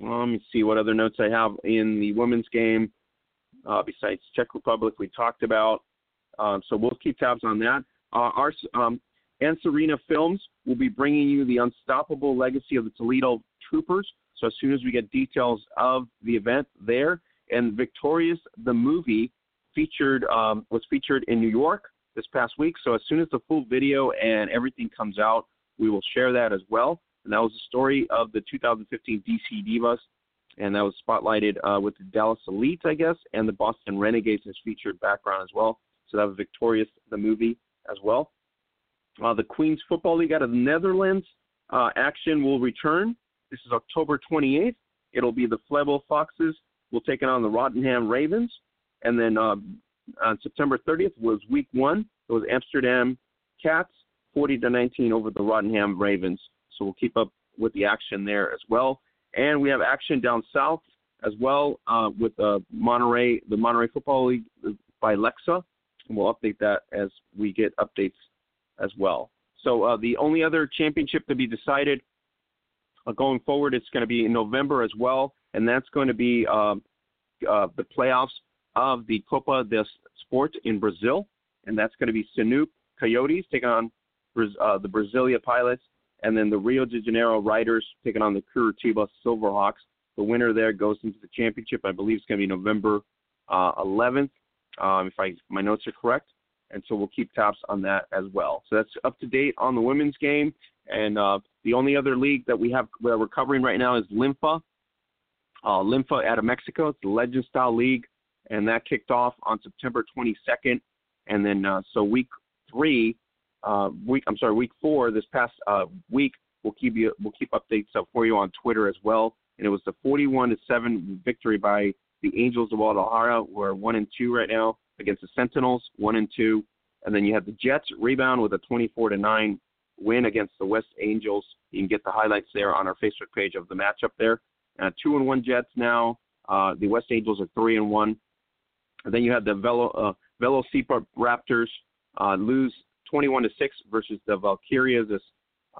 Speaker 2: Let me see what other notes I have in the women's game uh, besides Czech Republic we talked about. Um, so we'll keep tabs on that. Uh, our um, Serena Films will be bringing you the unstoppable legacy of the Toledo Troopers. So as soon as we get details of the event there, and Victorious the movie featured um, was featured in New York this past week. So as soon as the full video and everything comes out, we will share that as well. And that was the story of the 2015 DC Divas and that was spotlighted uh, with the Dallas Elite, I guess, and the Boston Renegades as featured background as well. So that was Victorious, the movie, as well. Uh, the Queen's Football League out of the Netherlands uh, action will return. This is October 28th. It'll be the Flevo Foxes will take on the Rotterdam Ravens, and then uh, on September 30th was Week One. It was Amsterdam Cats 40 to 19 over the Rotterdam Ravens. So we'll keep up with the action there as well. And we have action down south as well uh, with uh, Monterrey, the Monterrey Football League by Lexa. And we'll update that as we get updates as well. So uh, the only other championship to be decided uh, going forward, it's going to be in November as well, and that's going to be um, uh, the playoffs of the Copa de Sport in Brazil, and that's going to be Sinupe Coyotes taking on uh, the Brasilia Pilots and then the Rio de Janeiro Riders taking on the Curitiba Silverhawks. The winner there goes into the championship. I believe it's going to be November uh, 11th, um, if I my notes are correct. And so we'll keep tabs on that as well. So that's up to date on the women's game. And uh, the only other league that we have that we're covering right now is Limfa. Uh, out of Mexico. It's the Legend Style League, and that kicked off on September 22nd. And then uh, so week three uh, week. I'm sorry, week four. This past uh, week, we'll keep you we'll keep updates up for you on Twitter as well. And it was the 41 to seven victory by the Angels of Guadalajara. We're one and two right now against the Sentinels, one and two, And then you have the Jets rebound with a 24 to 9 win against the West Angels. You can get the highlights there on our Facebook page of the matchup there. Uh, two and one Jets now. Uh, the West Angels are three and one. And then you have the Velo uh, Velo Raptors uh, lose 21 to six versus the Valkyrias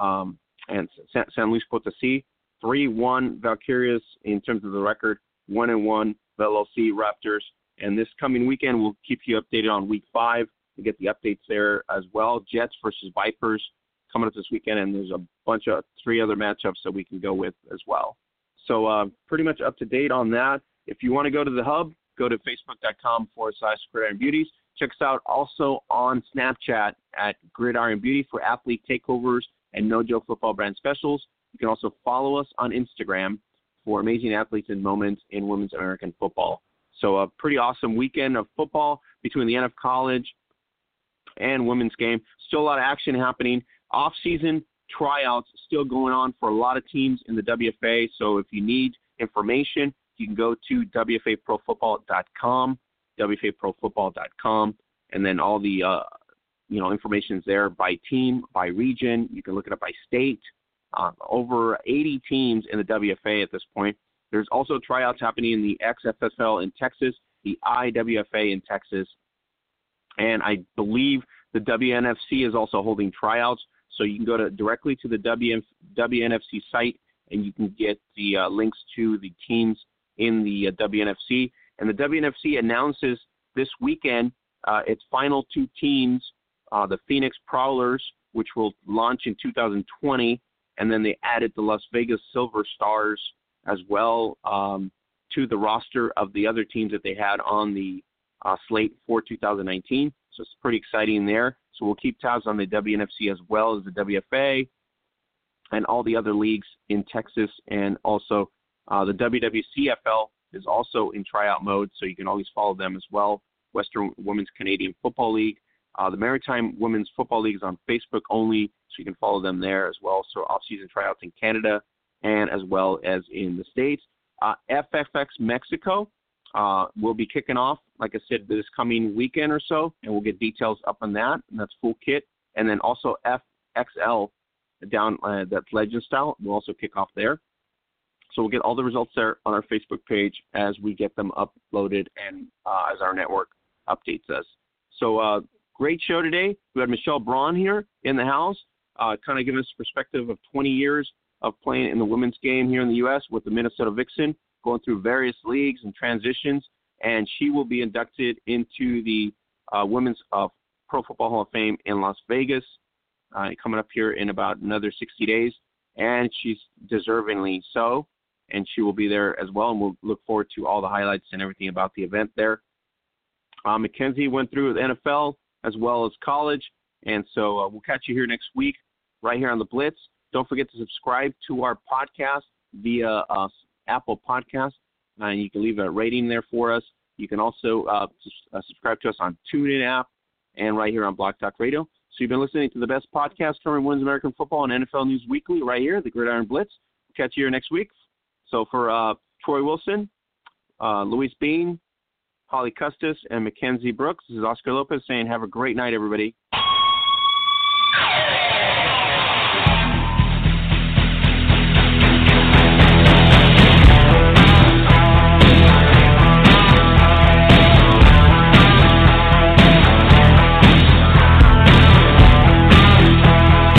Speaker 2: um, and San, Luis Potosi. Three one Valkyrias in terms of the record. One and one Velo Raptors. And this coming weekend, we'll keep you updated on week five. We get the updates there as well. Jets versus Vipers coming up this weekend, and there's a bunch of three other matchups that we can go with as well. So uh, pretty much up to date on that. If you want to go to the hub, go to facebook.com forward slash Gridiron Beauties. Check us out also on Snapchat at Gridiron Beauty for athlete takeovers and no joke football brand specials. You can also follow us on Instagram for amazing athletes and moments in women's American football. So a pretty awesome weekend of football between the NF College and women's game. Still a lot of action happening. Off season tryouts still going on for a lot of teams in the WFA. So if you need information, you can go to WFAProFootball.com, WFAProFootball.com, and then all the uh, you know information is there by team, by region. You can look it up by state. Uh, over 80 teams in the WFA at this point. There's also tryouts happening in the XFSL in Texas, the IWFA in Texas, and I believe the WNFC is also holding tryouts. So you can go to directly to the WM, WNFC site and you can get the uh, links to the teams in the uh, WNFC. And the WNFC announces this weekend uh, its final two teams, uh, the Phoenix Prowlers, which will launch in 2020, and then they added the Las Vegas Silver Stars as well um, to the roster of the other teams that they had on the uh, slate for 2019. So it's pretty exciting there. So we'll keep tabs on the WNFC as well as the WFA and all the other leagues in Texas and also uh, the WWCFL is also in tryout mode, so you can always follow them as well. Western Women's Canadian Football League. Uh, the Maritime Women's Football League is on Facebook only, so you can follow them there as well. So off-season tryouts in Canada and as well as in the States. Uh, FFX Mexico uh, will be kicking off, like I said, this coming weekend or so, and we'll get details up on that. And that's full kit. And then also FXL down uh, that's Legend style will also kick off there. So we'll get all the results there on our Facebook page as we get them uploaded and uh, as our network updates us. So uh, great show today. We had Michele Braun here in the house, uh, kind of giving us a perspective of 20 years of playing in the women's game here in the U.S. with the Minnesota Vixen, going through various leagues and transitions. And she will be inducted into the uh, Women's uh, Pro Football Hall of Fame in Las Vegas, uh, coming up here in about another 60 days. And she's deservingly so. And she will be there as well. And we'll look forward to all the highlights and everything about the event there. Uh, Mackenzie went through the NFL as well as college. And so uh, we'll catch you here next week, right here on the Blitz. Don't forget to subscribe to our podcast via uh, Apple Podcast, and you can leave a rating there for us. You can also uh, uh, subscribe to us on TuneIn app and right here on Blog Talk Radio. So you've been listening to the best podcast covering women's American football and NFL news weekly right here, the Gridiron Blitz. We'll catch you here next week. So for uh, Troy Wilson, uh, Luis Bean, Holly Custis, and Mackenzie Brooks, this is Oscar Lopez saying have a great night, everybody.